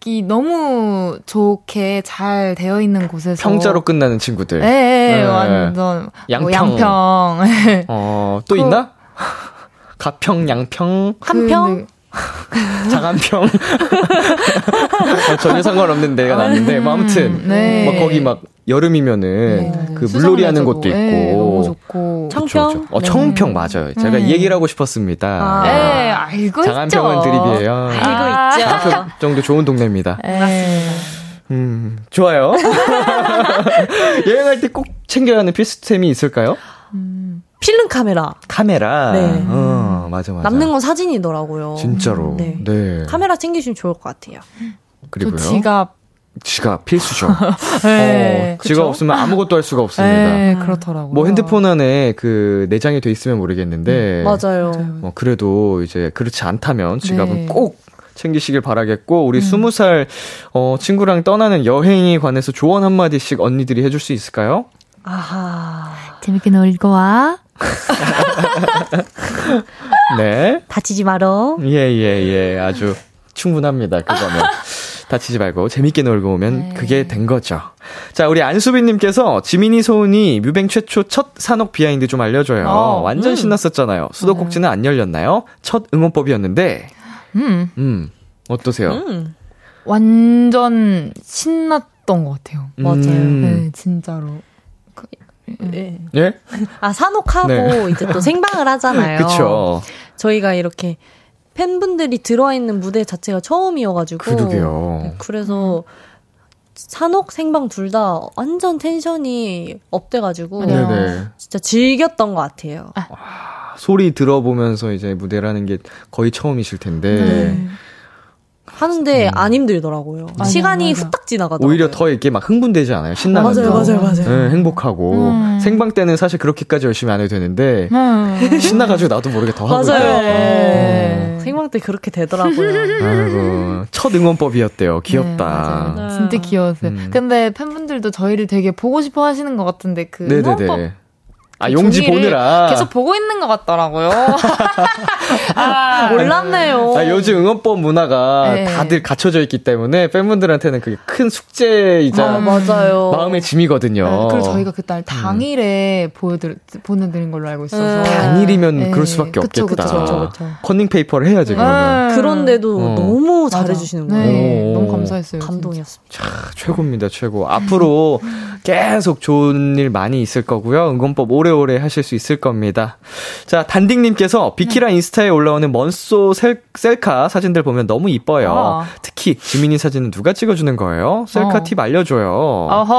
기 너무 좋게 잘 되어 있는 곳에서 평자로 끝나는 친구들. 예, 예, 네. 완전 양평. 뭐 양평. 어, 또 그- 있나? <laughs> 가평, 양평, 한평? <laughs> 장안평. 어, 전혀 상관없는 데가 났는데, 뭐 아무튼. 네. 막 거기 막 여름이면은 네. 그 물놀이 하는. 곳도 있고. 네, 너무 좋고. 그쵸, 청평? 그쵸. 어, 네. 청평 맞아요. 제가 네. 이 얘기를 하고 싶었습니다. 아. 예, 알고 장안평은 있죠. 드립이에요. 아. 장안평 정도 좋은 동네입니다. 예. 음, 좋아요. <laughs> 여행할 때 꼭 챙겨야 하는 필수템이 있을까요? 필름 카메라. 카메라. 네. 어, 맞아, 맞아. 남는 건 사진이더라고요. 진짜로. 네. 네. 카메라 챙기시면 좋을 것 같아요. 그리고요. 저 지갑. 지갑 필수죠. <laughs> 네. 어, 지갑 없으면 아무것도 할 수가 없습니다. 네, 그렇더라고요. 뭐 핸드폰 안에 그 내장이 돼 있으면 모르겠는데. 맞아요. 뭐 그래도 이제 그렇지 않다면 지갑은 네. 꼭 챙기시길 바라겠고 우리 스무 살 어, 친구랑 떠나는 여행에 관해서 조언 한 마디씩 언니들이 해줄 수 있을까요? 아하. 재밌게 놀고 와. <laughs> 네. 다치지 말어. 예, 예, 예. 아주 충분합니다. 그거는. <laughs> 다치지 말고 재밌게 놀고 오면 네. 그게 된 거죠. 자, 우리 안수빈님께서 지민이 소은이 뮤뱅 최초 첫 사녹 behind 좀 알려줘요. 어, 완전 신났었잖아요. 수도꼭지는 안 열렸나요? 첫 응원법이었는데, 음. 음, 어떠세요? 음. 완전 신났던 것 같아요. 맞아요. 음. 네, 진짜로. 네. 예? 아, 사녹하고 네. 이제 또 생방을 하잖아요. 그쵸. 저희가 이렇게 팬분들이 들어와 있는 무대 자체가 처음이어가지고. 그러게요. 네, 그래서 사녹 생방 둘 다 완전 텐션이 업돼가지고. 네네. 진짜 즐겼던 것 같아요. 소리 들어보면서 이제 무대라는 게 거의 처음이실 텐데, 네. 하는데 안 힘들더라고요. 맞아, 시간이 맞아. 후딱 지나가더라고요. 오히려 더 이렇게 막 흥분되지 않아요? 신나면서. 맞아요, 맞아요, 맞아요. 네, 행복하고. 음. 생방 때는 사실 그렇게까지 열심히 안 해도 되는데, 음. <laughs> 신나가지고 나도 모르게 더 하고 맞아요. 네. 생방 때 그렇게 되더라고요. <laughs> 아이고, 첫 응원법이었대요. 네, 귀엽다. 맞아요. 진짜 귀여웠어요. 음. 근데 팬분들도 저희를 되게 보고 싶어 하시는 것 같은데 그 응원법 네네네. 아, 용지 종이를 보느라. 계속 보고 있는 것 같더라고요. <laughs> 아, 몰랐네요. 아, 요즘 응원법 문화가 네. 다들 갖춰져 있기 때문에 팬분들한테는 그게 큰 숙제이자 아, 맞아요. 마음의 짐이거든요. 네, 그리고 저희가 그날 당일에 보여드 보내드린 걸로 알고 있어서 네. 당일이면 네. 그럴 수밖에 그쵸, 없겠다. 그쵸, 그쵸, 그쵸. 컨닝 페이퍼를 해야지 그러면. 네. 그런데도 어. 너무. 잘해주시는 거예요. 네, 오. 너무 감사했어요. 감동이었습니다. 아, 최고입니다, 최고. 앞으로 <laughs> 계속 좋은 일 많이 있을 거고요. 응원법 오래 오래 하실 수 있을 겁니다. 자, 단딩님께서 비키라 네. 인스타에 올라오는 먼소 셀, 셀카 사진들 보면 너무 이뻐요. 아. 특히 지민이 사진은 누가 찍어주는 거예요? 셀카 어. 팁 알려줘요. 어허.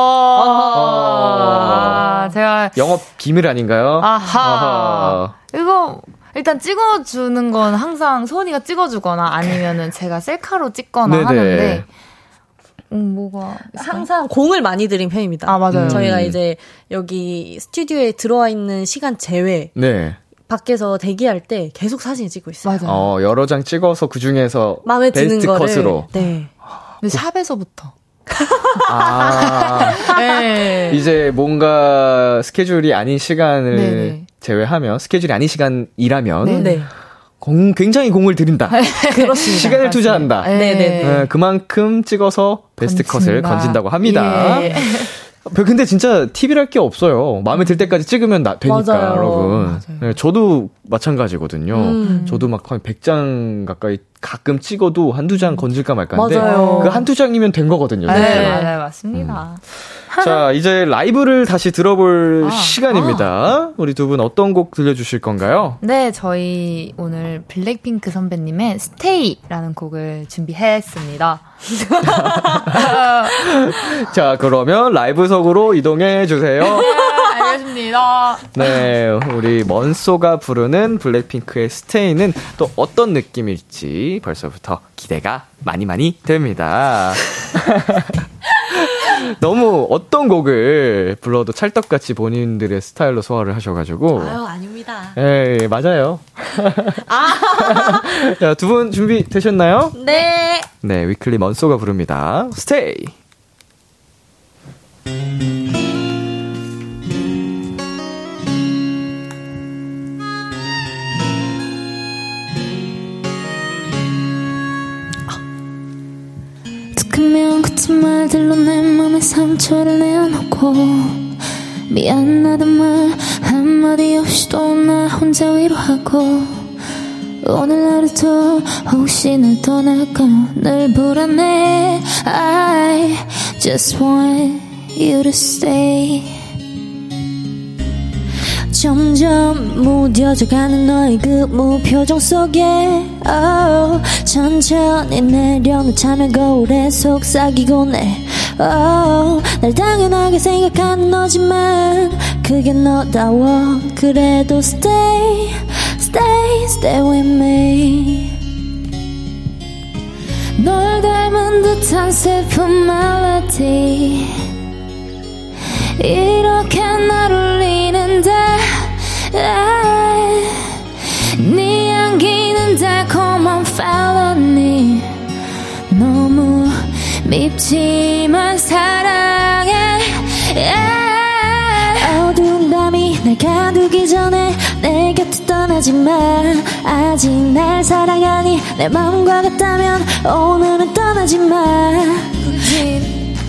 아, 제가 영업 기밀 아닌가요? 아하. 아하. 이거 일단 찍어주는 건 항상 소은이가 찍어주거나 아니면은 제가 셀카로 찍거나 네네. 하는데 음, 뭐가 있을까요? 항상 공을 많이 들인 편입니다. 아, 맞아요. 저희가 음. 이제 여기 스튜디오에 들어와 있는 시간 제외 네. 밖에서 대기할 때 계속 사진 찍고 있어요. 맞아요. 어, 여러 장 찍어서 그 중에서 마음에 드는 베스트 거를 컷으로. 네. 근데 샵에서부터. 아, <laughs> 네. 이제 뭔가 스케줄이 아닌 시간을 네네. 제외하면 스케줄이 아닌 시간이라면 네. 네. 공- 굉장히 공을 들인다. <laughs> 그렇습니다. 시간을 투자한다. 네. 네네네. 네, 그만큼 찍어서 베스트 컷을 건진다. 건진다고 합니다. 예. <laughs> 근데 진짜 팁이랄 게 없어요. 마음에 들 때까지 찍으면 나, 되니까, 맞아요. 여러분. 맞아요. 네, 저도 마찬가지거든요. 음. 저도 막 거의 100장 가까이 가끔 찍어도 한두 장 건질까 말까인데. 그 한두 장이면 된 거거든요. 네, 사실. 맞아요, 맞습니다. 자, 이제 라이브를 다시 들어볼 아, 시간입니다. 우리 두 분 어떤 곡 들려주실 건가요? 네, 저희 오늘 블랙핑크 선배님의 Stay라는 곡을 준비했습니다. <laughs> 자, 그러면 라이브석으로 이동해 주세요. <laughs> 알겠습니다. 네, 우리 먼소가 부르는 블랙핑크의 Stay는 또 어떤 느낌일지 벌써부터 기대가 많이 많이 됩니다. <laughs> 너무 어떤 곡을 불러도 찰떡같이 본인들의 스타일로 소화를 하셔가지고. 아유, 아닙니다. 예, 예, 맞아요. <laughs> 자, 두 분 준비 되셨나요? 네. 네, 위클리 먼소가 부릅니다. 스테이. 같은 말들로 내 맘에 상처를 내어놓고 미안하단 말 한마디 없이도 나 혼자 위로하고 오늘 하루도 혹시 날 떠날까? 늘 불안해. I just want you to stay 점점 무뎌져가는 너의 그 무표정 속에. Oh, 천천히 참을 거울에 속삭이곤 해 oh, 날 당연하게 생각하는 너지만 그게 너다워. 그래도 stay stay stay with me. 널 닮은 듯한 슬픈 멜로디 이렇 밉지만 사랑해. 어두운 밤이 날 가두기 전에 내 곁을 떠나지 마. 아직 날 사랑하니 내 마음과 같다면 오늘은 떠나지 마.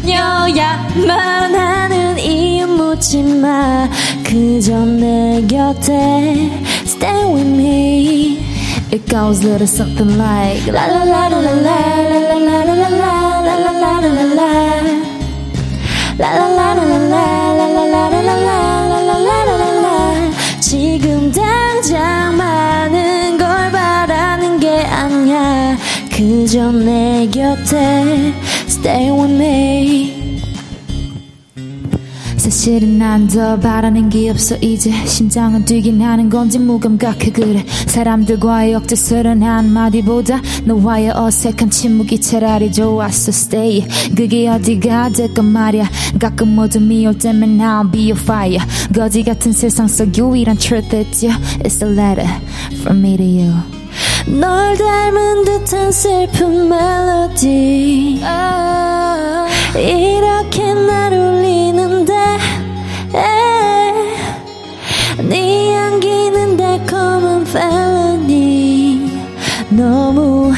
여야만 하는 이유 묻지 마. 그저 내 곁에 Stay with me. It goes a little something like La la la la la la la la la la 지금 당장 많은 걸 바라는 게 아니야 그저 내 곁에 Stay with me 사 실은 난 더 바라는 게 없어. 이제 심장은 뛰긴 하는 건지 무감각해 그래. 사람들과의 억지스런 한마디보다 너와의 어색한 침묵이 차라리 좋았어. Stay. 그게 어디가 될까 말야. 가끔 모두 미울 때면 I'll be your fire. 거지 같은 세상 속 유일한 truth is you. It's a letter from me to you. 널 닮은 듯한 슬픈 멜로디. 이렇게 날 울리는 너무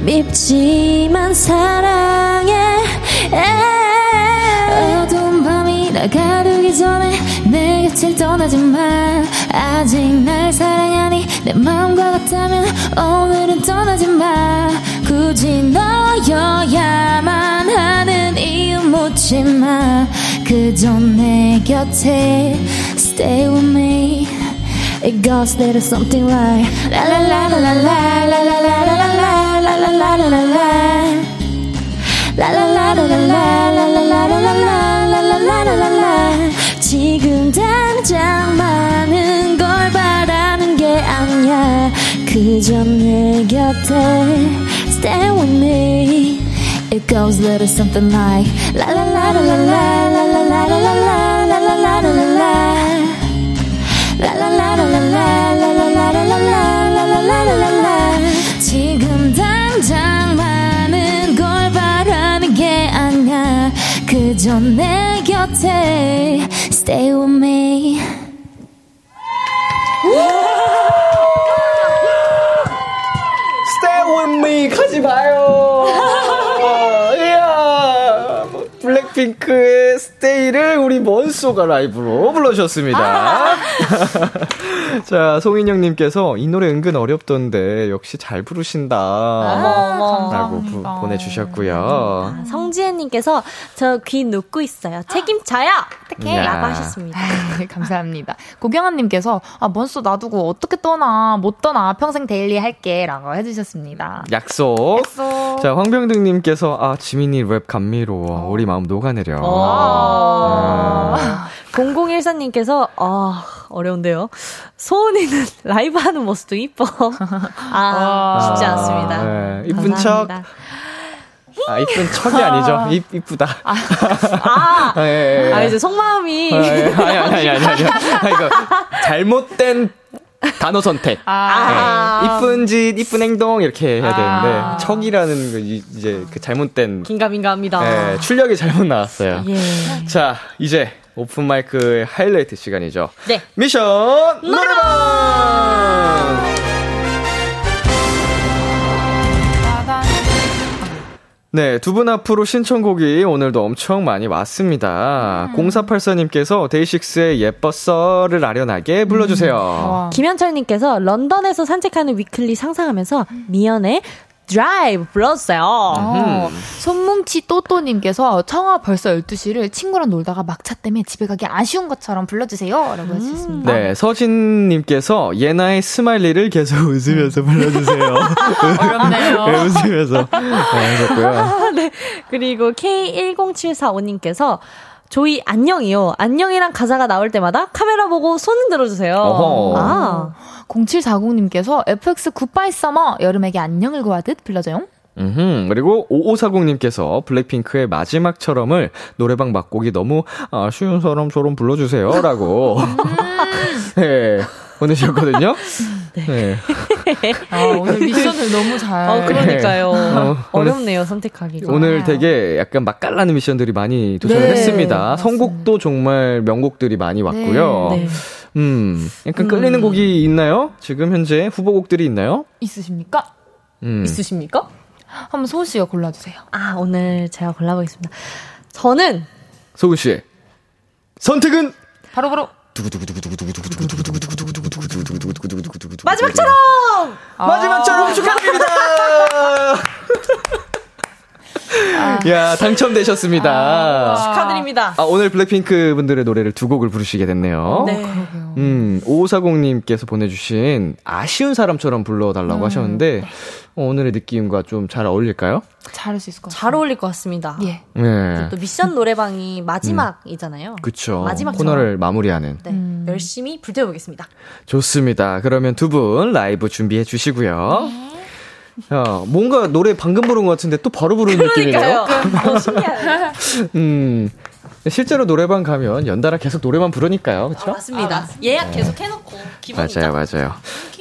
밉지만 사랑해. 어두운 밤이 나 가두기 전에 내 곁을 떠나지 마 아직 날 사랑하니 내 마음과 같다면 오늘은 떠나지 마. 굳이 너여야만 하는 이유 묻지 마. 그저 내 곁에 Stay with me. It goes there something like La la la la la la la la 그저 내 곁에 Stay with me Stay with me 가지 마요. 뭐, 블랙핑크의 Stay를 우리 먼소가 라이브로 불러주셨습니다. <laughs> <laughs> 자, 송인영님께서 이 노래 은근 어렵던데 역시 잘 부르신다. 라고 부- 보내주셨고요. 성지혜님께서 저 귀 녹고 있어요. 책임져요. 야. 라고 하셨습니다. 네, <laughs> 감사합니다. 고경아님께서 아 먼소 놔두고 어떻게 떠나 못 떠나 평생 데일리 할게 라고 해주셨습니다. 약속. 약속. 자, 황병등님께서 아, 지민이 랩 감미로워. 우리 마음 녹아내려. 아. 0014님께서, 아, 어려운데요. 소은이는 <laughs> 라이브 하는 모습도 이뻐. 아, 쉽지 않습니다. 네, 이쁜 척. 아, 이쁜 척이 아니죠. 이, 이쁘다. 아, 아, 예, 예. 아, 이제 속마음이. 아, 예. 아니, 아니, 아니, 아니, 아니. 아, 이거, 잘못된 단어 선택. 아. 네. 이쁜 짓, 이쁜 행동, 이렇게 해야 아. 되는데, 척이라는 거, 이- 이제 그 잘못된, 긴가민가합니다. 네, 출력이 잘못 나왔어요. 예. 자, 이제 오픈 마이크의 하이라이트 시간이죠. 네. 미션 노래방! 네, 두 분 앞으로 신청곡이 오늘도 엄청 많이 왔습니다. 0484님께서 데이식스의 예뻤어를 아련하게 불러주세요. 와. 김현철님께서 런던에서 산책하는 위클리 상상하면서 미연의 드라이브 불러주세요. 어, 손뭉치 또또님께서 청하 벌써 12시를 친구랑 놀다가 막차 때문에 집에 가기 아쉬운 것처럼 불러주세요. 라고 해주셨습니다. 네, 서진님께서 예나의 Smiley를 계속 웃으면서 불러주세요. <laughs> 어렵네요. 네, 웃으면서 네, 하셨고요. 그리고 K10745님께서 조이 안녕이요. 안녕이랑 가사가 나올 때마다 카메라 보고 손 흔들어주세요. 어허. 아, 0740님께서 FX Goodbye Summer 여름에게 안녕을 고하듯 불러줘요. 음흠, 그리고 5540님께서 블랙핑크의 마지막처럼을 노래방 막곡이 너무 아쉬운 사람처럼 불러주세요. 라고. <laughs> 네, 보내주셨거든요. 네. 아, 오늘 미션을 너무 잘. 어, 그러니까요. 어, 어렵네요, 선택하기가. 오늘 되게 약간 맛깔나는 미션들이 많이 도전을 네, 했습니다. 맞습니다. 선곡도 정말 명곡들이 많이 왔고요. 네. 음, 약간 끌리는 곡이 있나요? 지금 현재 후보곡들이 있나요? 있으십니까? 음. 있으십니까? 한번 소은 씨가 골라주세요. 아, 오늘 제가 골라보겠습니다. 저는 소은 씨. 선택은 바로 바로. 마지막처럼! 마지막처럼 축하드립니다. 야 당첨되셨습니다. 축하드립니다. 아, 오늘 블랙핑크 분들의 노래를 두 곡을 부르시게 됐네요. 네. 음, 5540님께서 보내주신 아쉬운 사람처럼 불러달라고 하셨는데, 어, 오늘의 느낌과 좀 잘 어울릴까요? 잘할 수 있을 것 같아요. 잘 어울릴 것 같습니다. 예. 네. 또 미션 노래방이 마지막이잖아요. 그쵸. 마지막처럼. 코너를 마무리하는. 네, 열심히 불태워보겠습니다. 좋습니다. 그러면 두 분 라이브 준비해 주시고요. 야, 뭔가 노래 방금 부른 것 같은데 또 바로 부르는 느낌이네요. 그러니까요. <laughs> 어, 신기하네요. 음. 실제로 노래방 가면 연달아 계속 노래만 부르니까요. 그쵸? 맞습니다. 예약 계속 해 놓고 기분이죠. 맞아요, 맞아요.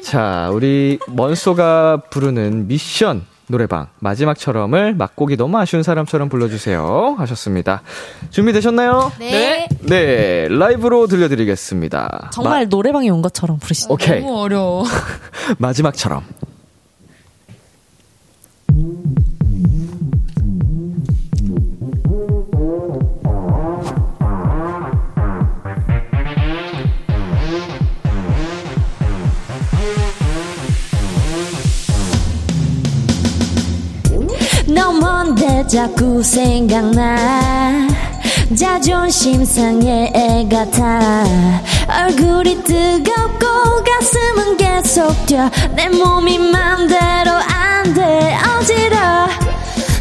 자, 우리 먼소가 부르는 미션 노래방 마지막처럼을 막곡이 너무 아쉬운 사람처럼 불러주세요 하셨습니다. 준비되셨나요? 네. 네, 라이브로 들려드리겠습니다. 정말 노래방에 온 것처럼 부르시죠. 마- 오케이 너무 어려워. <laughs> 마지막처럼. 자꾸 생각나. 자존심 상해 애 같아 얼굴이 뜨겁고 가슴은 계속 뛰어. 내 몸이 맘대로 안 돼 어지러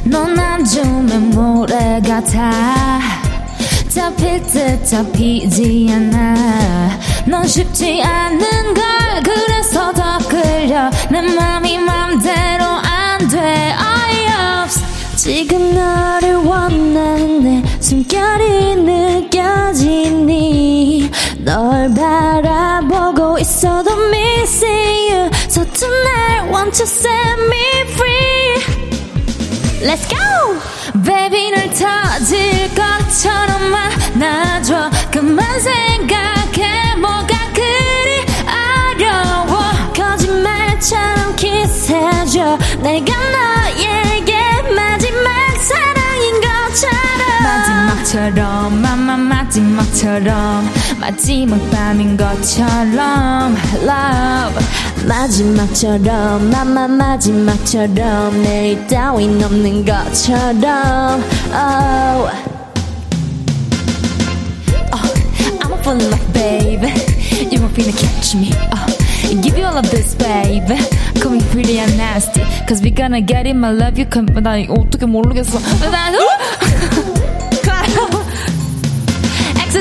넌 안주면 모래 같아 잡힐 듯 잡히지 않아. 넌 쉽지 않은 걸 그래서 더 끌려. 내 맘이 맘대로 안돼 어이없어 지금 너 숨결이 느껴지니 널 바라보고 있어도 missing you So tonight won't you set me free Let's go! Baby 널 터질 것처럼 안아줘 그만 생각 마지막처럼 맘마 마지막처럼 마지막 밤인 것처럼 Love 마지막처럼 맘마 마지막처럼 내일 따윈 없는 것처럼 Oh I'm a full of love, baby. You won't finna catch me. Uh, give you all of this, baby. Call me pretty and nasty. Cause we gonna get it, my love. You come, 나 이거 어떻게 모르겠어. 나,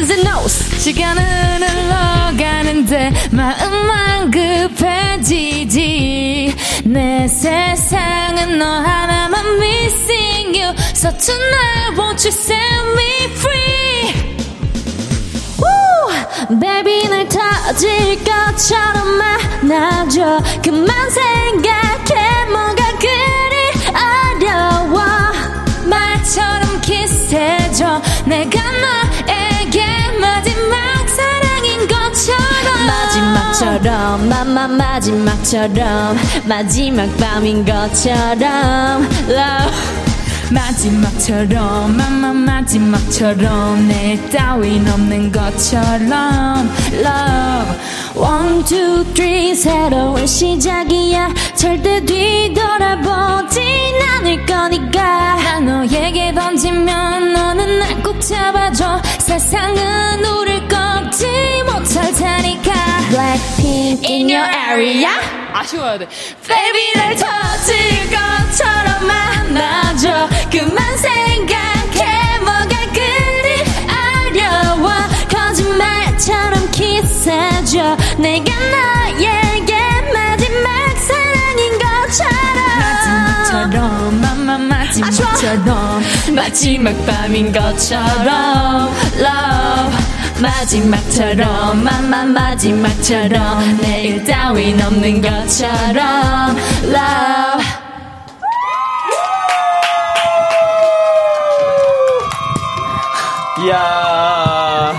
X's and O's. 시간은 흘러가는데 마음만 급해지지. 내 세상은 너 하나만 missing you. So tonight won't you set me free? Woo! Baby 날 터질 것처럼 안아줘 그만 생각해 뭐가 그리 어려워 말처럼 키스해줘 내가 너 마지막처럼 맘마 마지막처럼 마지막 밤인 것처럼 Love. 마지막처럼 맘마 마지막처럼 내 따윈 없는 것처럼 Love. One, two, three 새로운 시작이야. 절대 뒤돌아보진 않을 거니까. 난 너에게 던지면 너는 날 꼭 잡아줘. 세상은 우릴 꺾지 못할 테니까 Blackpink in your area. 아쉬워야 돼. Baby 날 터질 것처럼 안아줘. 그만 생각해 뭐가 그리 어려워. 거짓말처럼 키스해줘. 내가 너에게 마지막 사랑인 것처럼. 마지막처럼 마지막처럼. 마지막 밤인 것처럼. Love 마지막처럼 맘마 마지막처럼 내일 따윈 없는 것처럼 Love 이야,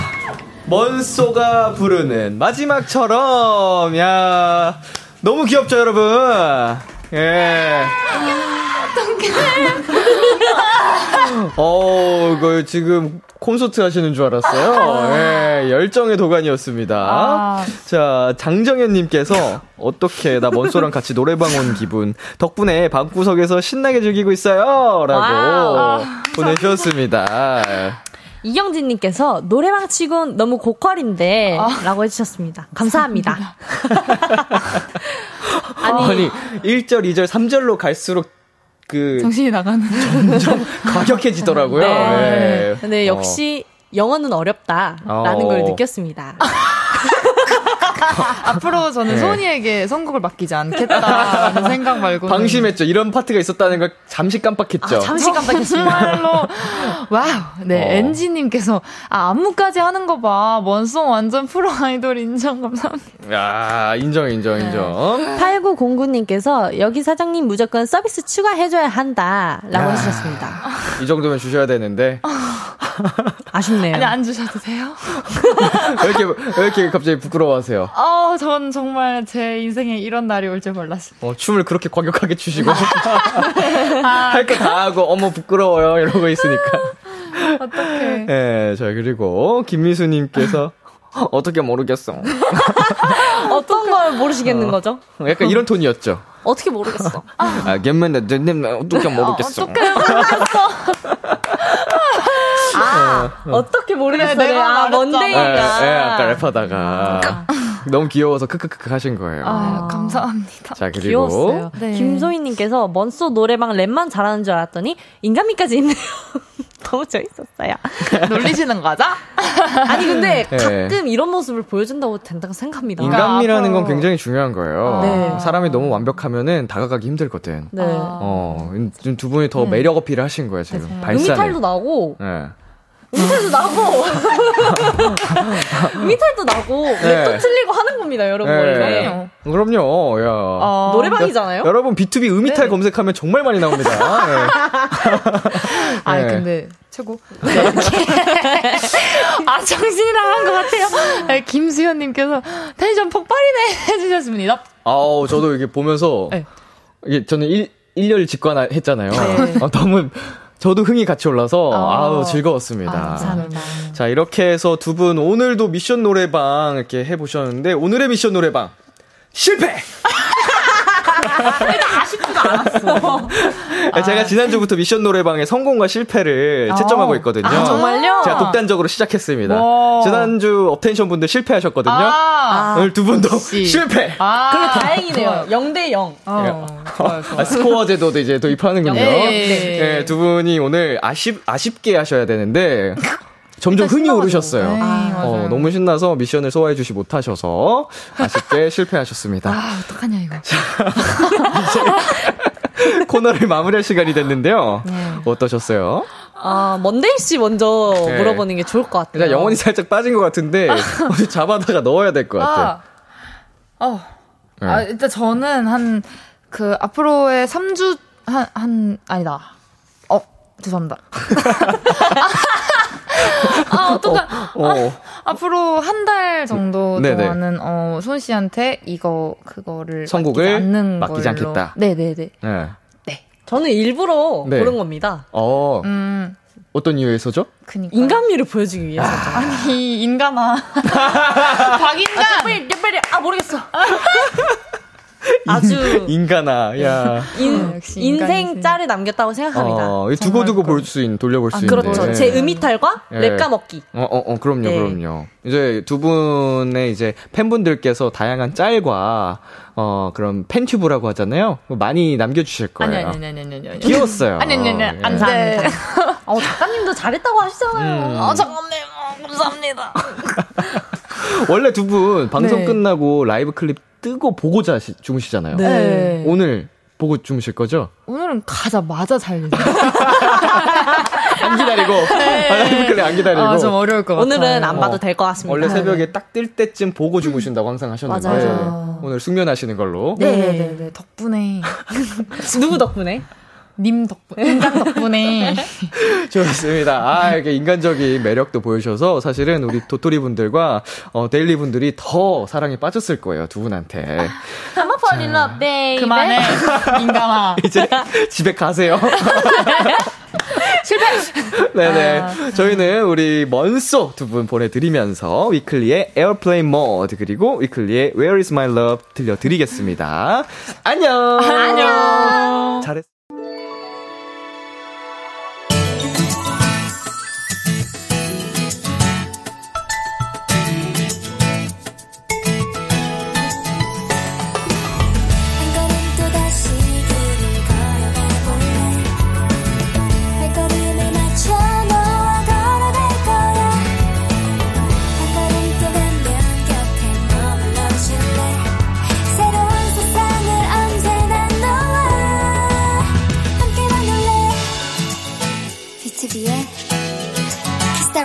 먼소가 부르는 마지막처럼, 야, 너무 귀엽죠, 여러분? 예. 어, 그 지금 콘서트 하시는 줄 알았어요. 예, 열정의 도가니였습니다. 아. 자, 장정현님께서 어떡해 나 먼소랑 같이 노래방 온 기분 덕분에 방구석에서 신나게 즐기고 있어요. 라고 와우. 보내주셨습니다. 이경진님께서 노래방 치곤 너무 고퀄인데 라고 해주셨습니다. 감사합니다. <laughs> 아니, 아니, 1절, 2절, 3절로 갈수록 그 정신이 나가는. 점점 <laughs> 과격해지더라고요. 네. 예. 근데 역시 영어는 어렵다라는 어. 걸 느꼈습니다. <laughs> <laughs> 앞으로 저는 네. 소니에게 선곡을 맡기지 않겠다라는 <laughs> 생각 말고. 어, 방심했죠. 이런 파트가 있었다는 걸 잠시 깜빡했죠. 아, 잠시 깜빡했습니다. 정말로 와우 네 어. 엔지님께서 아 안무까지 하는 거 봐 원송 완전 프로 아이돌 인정 감사합니다 야, 인정, 인정, 인정. 8909 님께서 여기 사장님 무조건 서비스 추가해 줘야 한다 라고 야. 해주셨습니다. 이 정도면 주셔야 되는데. 아쉽네요. 아니 안 주셔도 돼요 <laughs> 왜 이렇게, 왜 이렇게 갑자기 부끄러워하세요? 어전 정말 제 인생에 이런 날이 올 줄 몰랐습니다 어, 춤을 그렇게 과격하게 추시고. <laughs> <laughs> 할 거 다 하고, 어머, 부끄러워요. 이러고 있으니까. <laughs> 어떡해 예, 자, 그리고, 김미수 님께서, 어떻게 모르겠어. 어떤 걸 모르시겠는 거죠? 약간 이런 톤이었죠. 어떻게 모르겠어. 아, 걔만, 내, 내, 어떻게 모르겠어. 아, 어떻게 모르겠어. 내가 아, 말했잖아. 예, 먼데이가. 예, 아까 랩하다가. 너무 귀여워서 크크크 하신 거예요. 아 감사합니다 자, 그리고. 귀여웠어요. 네. 김소희님께서 먼소 노래방 랩만 잘하는 줄 알았더니 인간미까지 있네요. <laughs> 너무 재밌었어요. <laughs> 놀리시는 거죠? <laughs> 아니 근데 네. 가끔 이런 모습을 보여준다고 된다고 생각합니다. 인간미라는 건 앞으로- 굉장히 중요한 거예요. 네. 사람이 너무 완벽하면은 다가가기 힘들거든. 네. 어, 지금 두 분이 더 매력 어필을 하신 거예요, 지금. 발산을. 음이탈도 나고 예. 음이탈도 나고 <laughs> 음이탈도 나고 네. 랩도 틀리고 하는 겁니다, 여러분. 네. 그럼요. 야. 어, 노래방이잖아요. 여러분 B2B 음이탈 네. 검색하면 정말 많이 나옵니다. <laughs> 네. <laughs> 네. 근데, 최고. 아, 정신이 나간 것 같아요. 네, 김수현님께서 텐션 폭발이네 해주셨습니다. 아우 저도 이게 보면서 네. 이게 저는 일, 일렬 직관했잖아요. 네. 아, 너무 저도 흥이 같이 올라서 어. 아우 즐거웠습니다. 아, 감사합니다. 자 이렇게 해서 두 분 오늘도 미션 노래방 이렇게 해보셨는데 오늘의 미션 노래방 실패. <laughs> 아, 제가 지난주부터 미션 노래방의 성공과 실패를 채점하고 있거든요. 아, 정말요? 제가 독단적으로 시작했습니다. 와. 지난주 업텐션 분들 실패하셨거든요. 아, 오늘 두 분도 역시. 실패. 아, 그럼 다행이네요. 0대 0. 어, 좋아요, 좋아요. 아, 스코어 제도도 이제 도입하는군요. 네. 네, 두 분이 오늘 아쉽, 아쉽게 하셔야 되는데, 점점 흥이 오르셨어요. 네, 맞아요. 어, 너무 신나서 미션을 소화해주지 못하셔서 아쉽게 실패하셨습니다. 아, 어떡하냐, 이거. <laughs> 코너를 마무리할 시간이 됐는데요. 어떠셨어요? 아, 먼데이 씨 먼저 네. 물어보는 게 좋을 것 같아요. 일단 영혼이 살짝 빠진 것 같은데, 어디 잡아다가 넣어야 될 것 같아요. 아, 어. 네. 아, 일단 저는 한, 그, 앞으로의 3주, 한, 한, 아니다. 어, 죄송합니다. <laughs> 아, 어떡하, 어, 앞으로 한 달 정도 네네. 동안은, 어, 손 씨한테 이거, 그거를. 선곡을 맡기지 않는 맡기지 걸로. 않겠다. 네네네. 네. 저는 일부러 네. 고른 겁니다. 어, 음, 어떤 이유에서죠? 그니까. 인간미를 보여주기 위해서죠. 아니, 인간아. <laughs> 박인간! 아, 모르겠어. <laughs> 아주 인간아, 야. 인, 역시 인생. 짤을 남겼다고 생각합니다. 어, 이 두고두고 볼 수 있는, 돌려볼 수 있는. 그렇죠. 제 음이탈과 네. 랩 까먹기. 어, 어, 어, 그럼요, 네. 그럼요. 이제 두 분의 이제 팬분들께서 다양한 짤과, 어, 그런 팬튜브라고 하잖아요. 많이 남겨주실 거예요. 아니, 아니, 아니, 아니, 아니. 귀여웠어요. 아니, 아니, 아니, 예. 안 돼. <laughs> 어, 작가님도 잘했다고 하시잖아요. 음. 아, 잠깐만요. 감사합니다. <laughs> 원래 두 분 방송 네. 끝나고 라이브 클립 뜨고 보고 자시, 주무시잖아요. 네. 오늘 보고 주무실 거죠? 오늘은 가자마자 잘리죠. <laughs> 안 기다리고. 아, 라이브 클립 안 기다리고. 아, 좀 어려울 것 같아요. 오늘은 안 봐도 어. 될것 같습니다. 원래 새벽에 딱 뜰 때쯤 보고 주무신다고 항상 하셨는데. 맞아요. 오늘 숙면하시는 걸로. 네 네 네. 덕분에. 누구 덕분에? 님 덕분에. 인간 덕분에. <laughs> 좋습니다. 아, 이렇게 인간적인 매력도 보여주셔서 사실은 우리 도토리 분들과 어, 데일리 분들이 더 사랑에 빠졌을 거예요, 두 분한테. I'm a fall in love, baby. 그만해. 인간아. <laughs> 이제 집에 가세요. <laughs> 실패! 네네. 저희는 우리 먼소 두 분 보내드리면서 위클리의 Airplane Mode 그리고 위클리의 Where is my love 들려드리겠습니다. 안녕! 안녕! 잘했어.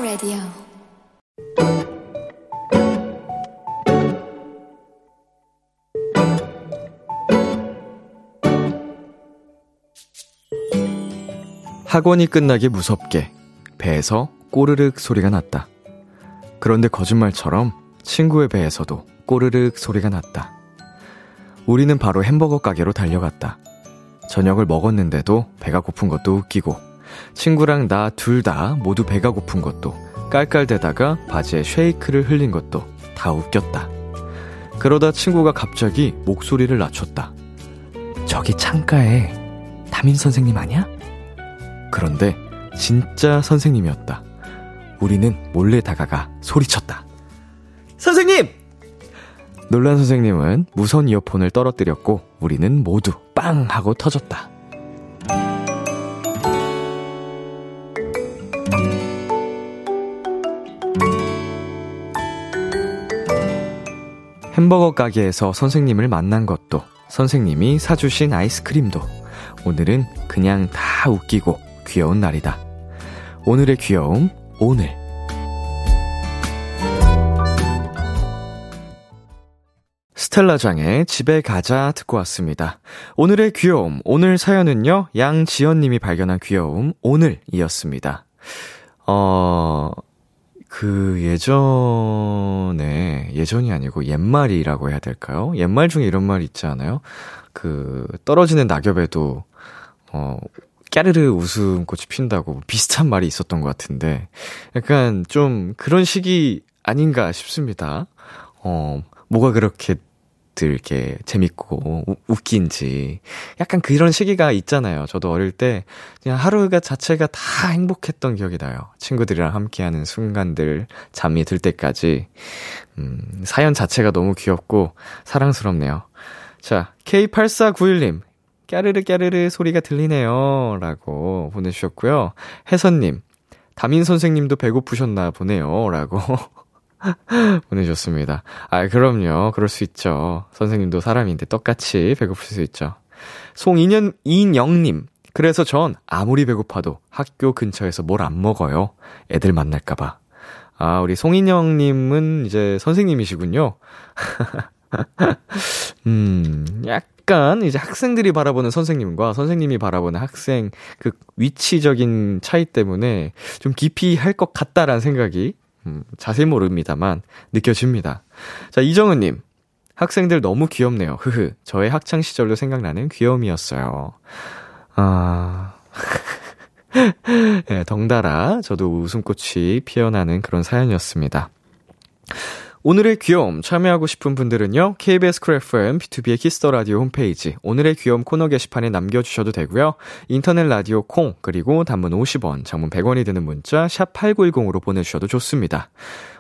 Radio 학원이 끝나기 무섭게 배에서 꼬르륵 소리가 났다. 그런데 거짓말처럼 친구의 배에서도 꼬르륵 소리가 났다. 우리는 바로 햄버거 가게로 달려갔다. 저녁을 먹었는데도 배가 고픈 것도 웃기고 친구랑 나 둘 다 모두 배가 고픈 것도 깔깔대다가 바지에 쉐이크를 흘린 것도 다 웃겼다. 그러다 친구가 갑자기 목소리를 낮췄다. 저기 창가에 담임 선생님 아니야? 그런데 진짜 선생님이었다. 우리는 몰래 다가가 소리쳤다. 선생님! 놀란 선생님은 무선 이어폰을 떨어뜨렸고 우리는 모두 빵 하고 터졌다. 햄버거 가게에서 선생님을 만난 것도 선생님이 사주신 아이스크림도 오늘은 그냥 다 웃기고 귀여운 날이다. 오늘의 귀여움 오늘. 스텔라장의 집에 가자 듣고 왔습니다. 오늘의 귀여움, 오늘 사연은요, 양지연님이 발견한 귀여움, 오늘이었습니다. 어, 그 예전에, 예전이 아니고 옛말이라고 해야 될까요? 옛말 중에 이런 말 있지 않아요? 그, 떨어지는 낙엽에도, 어, 까르르 웃음꽃이 핀다고 비슷한 말이 있었던 것 같은데, 약간 좀 그런 시기 아닌가 싶습니다. 어, 뭐가 그렇게 들 이렇게 재밌고 우- 웃긴지 약간 그런 시기가 있잖아요. 저도 어릴 때 그냥 하루가 자체가 다 행복했던 기억이 나요. 친구들이랑 함께하는 순간들 잠이 들 때까지 음, 사연 자체가 너무 귀엽고 사랑스럽네요. 자, K8491님. 까르르 까르르 소리가 들리네요. 라고 보내주셨고요. 혜선님. 담임 선생님도 배고프셨나 보네요. 라고 <laughs> 보내주셨습니다. 아, 그럼요. 그럴 수 있죠. 선생님도 사람인데 똑같이 배고플 수 있죠. 송인연, 인영님. 그래서 전 아무리 배고파도 학교 근처에서 뭘 안 먹어요. 애들 만날까봐. 아, 우리 송인영님은 이제 선생님이시군요. <laughs> 음, 약간 이제 학생들이 바라보는 선생님과 선생님이 바라보는 학생 그 위치적인 차이 때문에 좀 깊이 할 것 같다라는 생각이 음, 자세히 모릅니다만 느껴집니다. 자, 이정은님. 학생들 너무 귀엽네요. 흐흐. 저의 학창 시절로 생각나는 귀여움이었어요. 아. 예, <laughs> 덩달아 저도 웃음꽃이 피어나는 그런 사연이었습니다. 오늘의 귀여움 참여하고 싶은 분들은요. KBS 쿨 FM 비투비의 키스 더 라디오 홈페이지 오늘의 귀여움 코너 게시판에 남겨 주셔도 되고요. 인터넷 라디오 콩 그리고 단문 50원, 장문 100원이 드는 문자 샵 8910으로 보내 주셔도 좋습니다.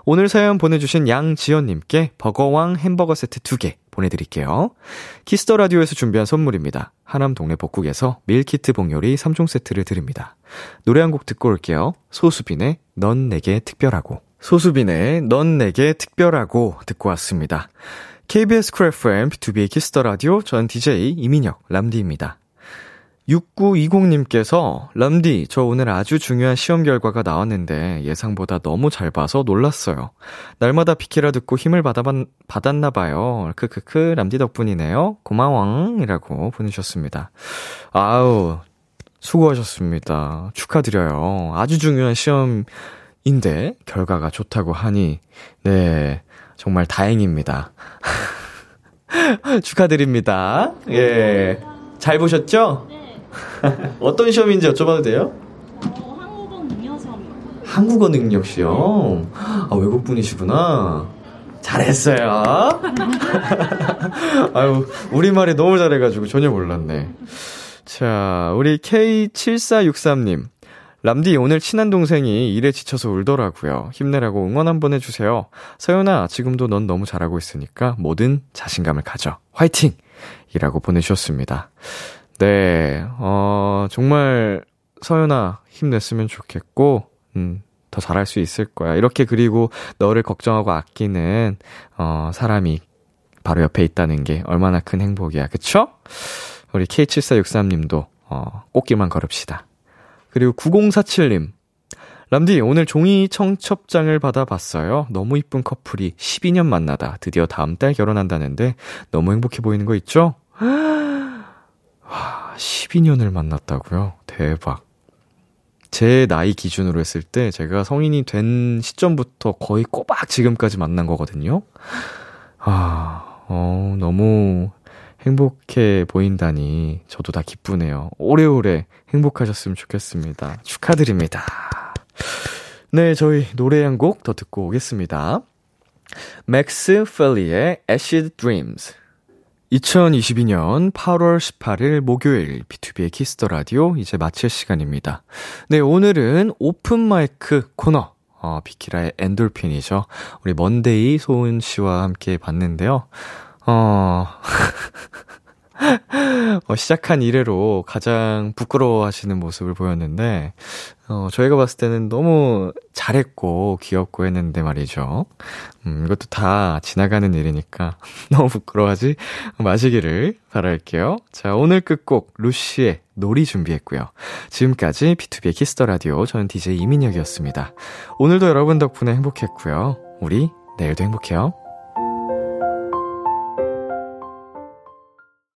오늘 사연 보내 주신 양지연 님께 버거왕 햄버거 세트 2개 보내 드릴게요. 키스 더 라디오에서 준비한 선물입니다. 하남 동네 복국에서 밀키트 복요리 3종 세트를 드립니다. 노래 한 곡 듣고 올게요. 소수빈의 넌 내게 특별하고 소수빈의 넌 내게 특별하고 듣고 왔습니다. KBS 쿨 FM 비투비의 키스 더 라디오 전 DJ 이민혁 람디입니다. 6920님께서 람디 저 오늘 아주 중요한 시험 결과가 나왔는데 예상보다 너무 잘 봐서 놀랐어요. 날마다 비키라 듣고 힘을 받아 받았나 봐요. 크크크 람디 덕분이네요. 고마워이라고 보내주셨습니다. 아우 수고하셨습니다. 축하드려요. 아주 중요한 시험 인데 결과가 좋다고 하니 네 정말 다행입니다. <laughs> 축하드립니다. 예. 잘 보셨죠? <laughs> 어떤 시험인지 여쭤봐도 돼요? 한국어 능력 시험이요. 한국어 능력 시험? 아, 외국분이시구나. 잘했어요. <laughs> 아유, 우리말에 너무 잘해가지고 전혀 몰랐네. 자, 우리 K7463님. 람디, 오늘 친한 동생이 일에 지쳐서 울더라고요. 힘내라고 응원 한번 해주세요. 서연아, 지금도 넌 너무 잘하고 있으니까 뭐든 자신감을 가져. 화이팅! 이라고 보내주셨습니다. 네, 어, 정말 서연아, 힘냈으면 좋겠고, 음, 더 잘할 수 있을 거야. 이렇게 그리고 너를 걱정하고 아끼는, 어, 사람이 바로 옆에 있다는 게 얼마나 큰 행복이야. 그쵸? 우리 K7463님도, 어, 꽃길만 걸읍시다. 그리고 9047님. 람디, 오늘 종이 청첩장을 받아봤어요. 너무 이쁜 커플이 12년 만나다 드디어 다음 달 결혼한다는데 너무 행복해 보이는 거 있죠? <gasps> 와, 12년을 만났다고요? 대박. 제 나이 기준으로 했을 때 제가 성인이 된 시점부터 거의 꼬박 지금까지 만난 거거든요. 아, 어, 너무 행복해 보인다니 저도 다 기쁘네요. 오래오래 행복하셨으면 좋겠습니다. 축하드립니다. 네, 저희 노래 한 곡 더 듣고 오겠습니다. 맥스 펠리의 Acid Dreams. 2022년 8월 18일 목요일 비투비의 키스 더 라디오 이제 마칠 시간입니다. 네, 오늘은 오픈 마이크 코너. 어, 비키라의 엔돌핀이죠. 우리 먼데이 소은 씨와 함께 봤는데요. 어, <laughs> 어, 시작한 이래로 가장 부끄러워하시는 모습을 보였는데, 어, 저희가 봤을 때는 너무 잘했고, 귀엽고 했는데 말이죠. 음, 이것도 다 지나가는 일이니까 <laughs> 너무 부끄러워하지 마시기를 바랄게요. 자, 오늘 끝곡 루시의 놀이 준비했고요. 지금까지 비투비의 키스 더 라디오 저는 DJ 이민혁이었습니다. 오늘도 여러분 덕분에 행복했고요. 우리 내일도 행복해요.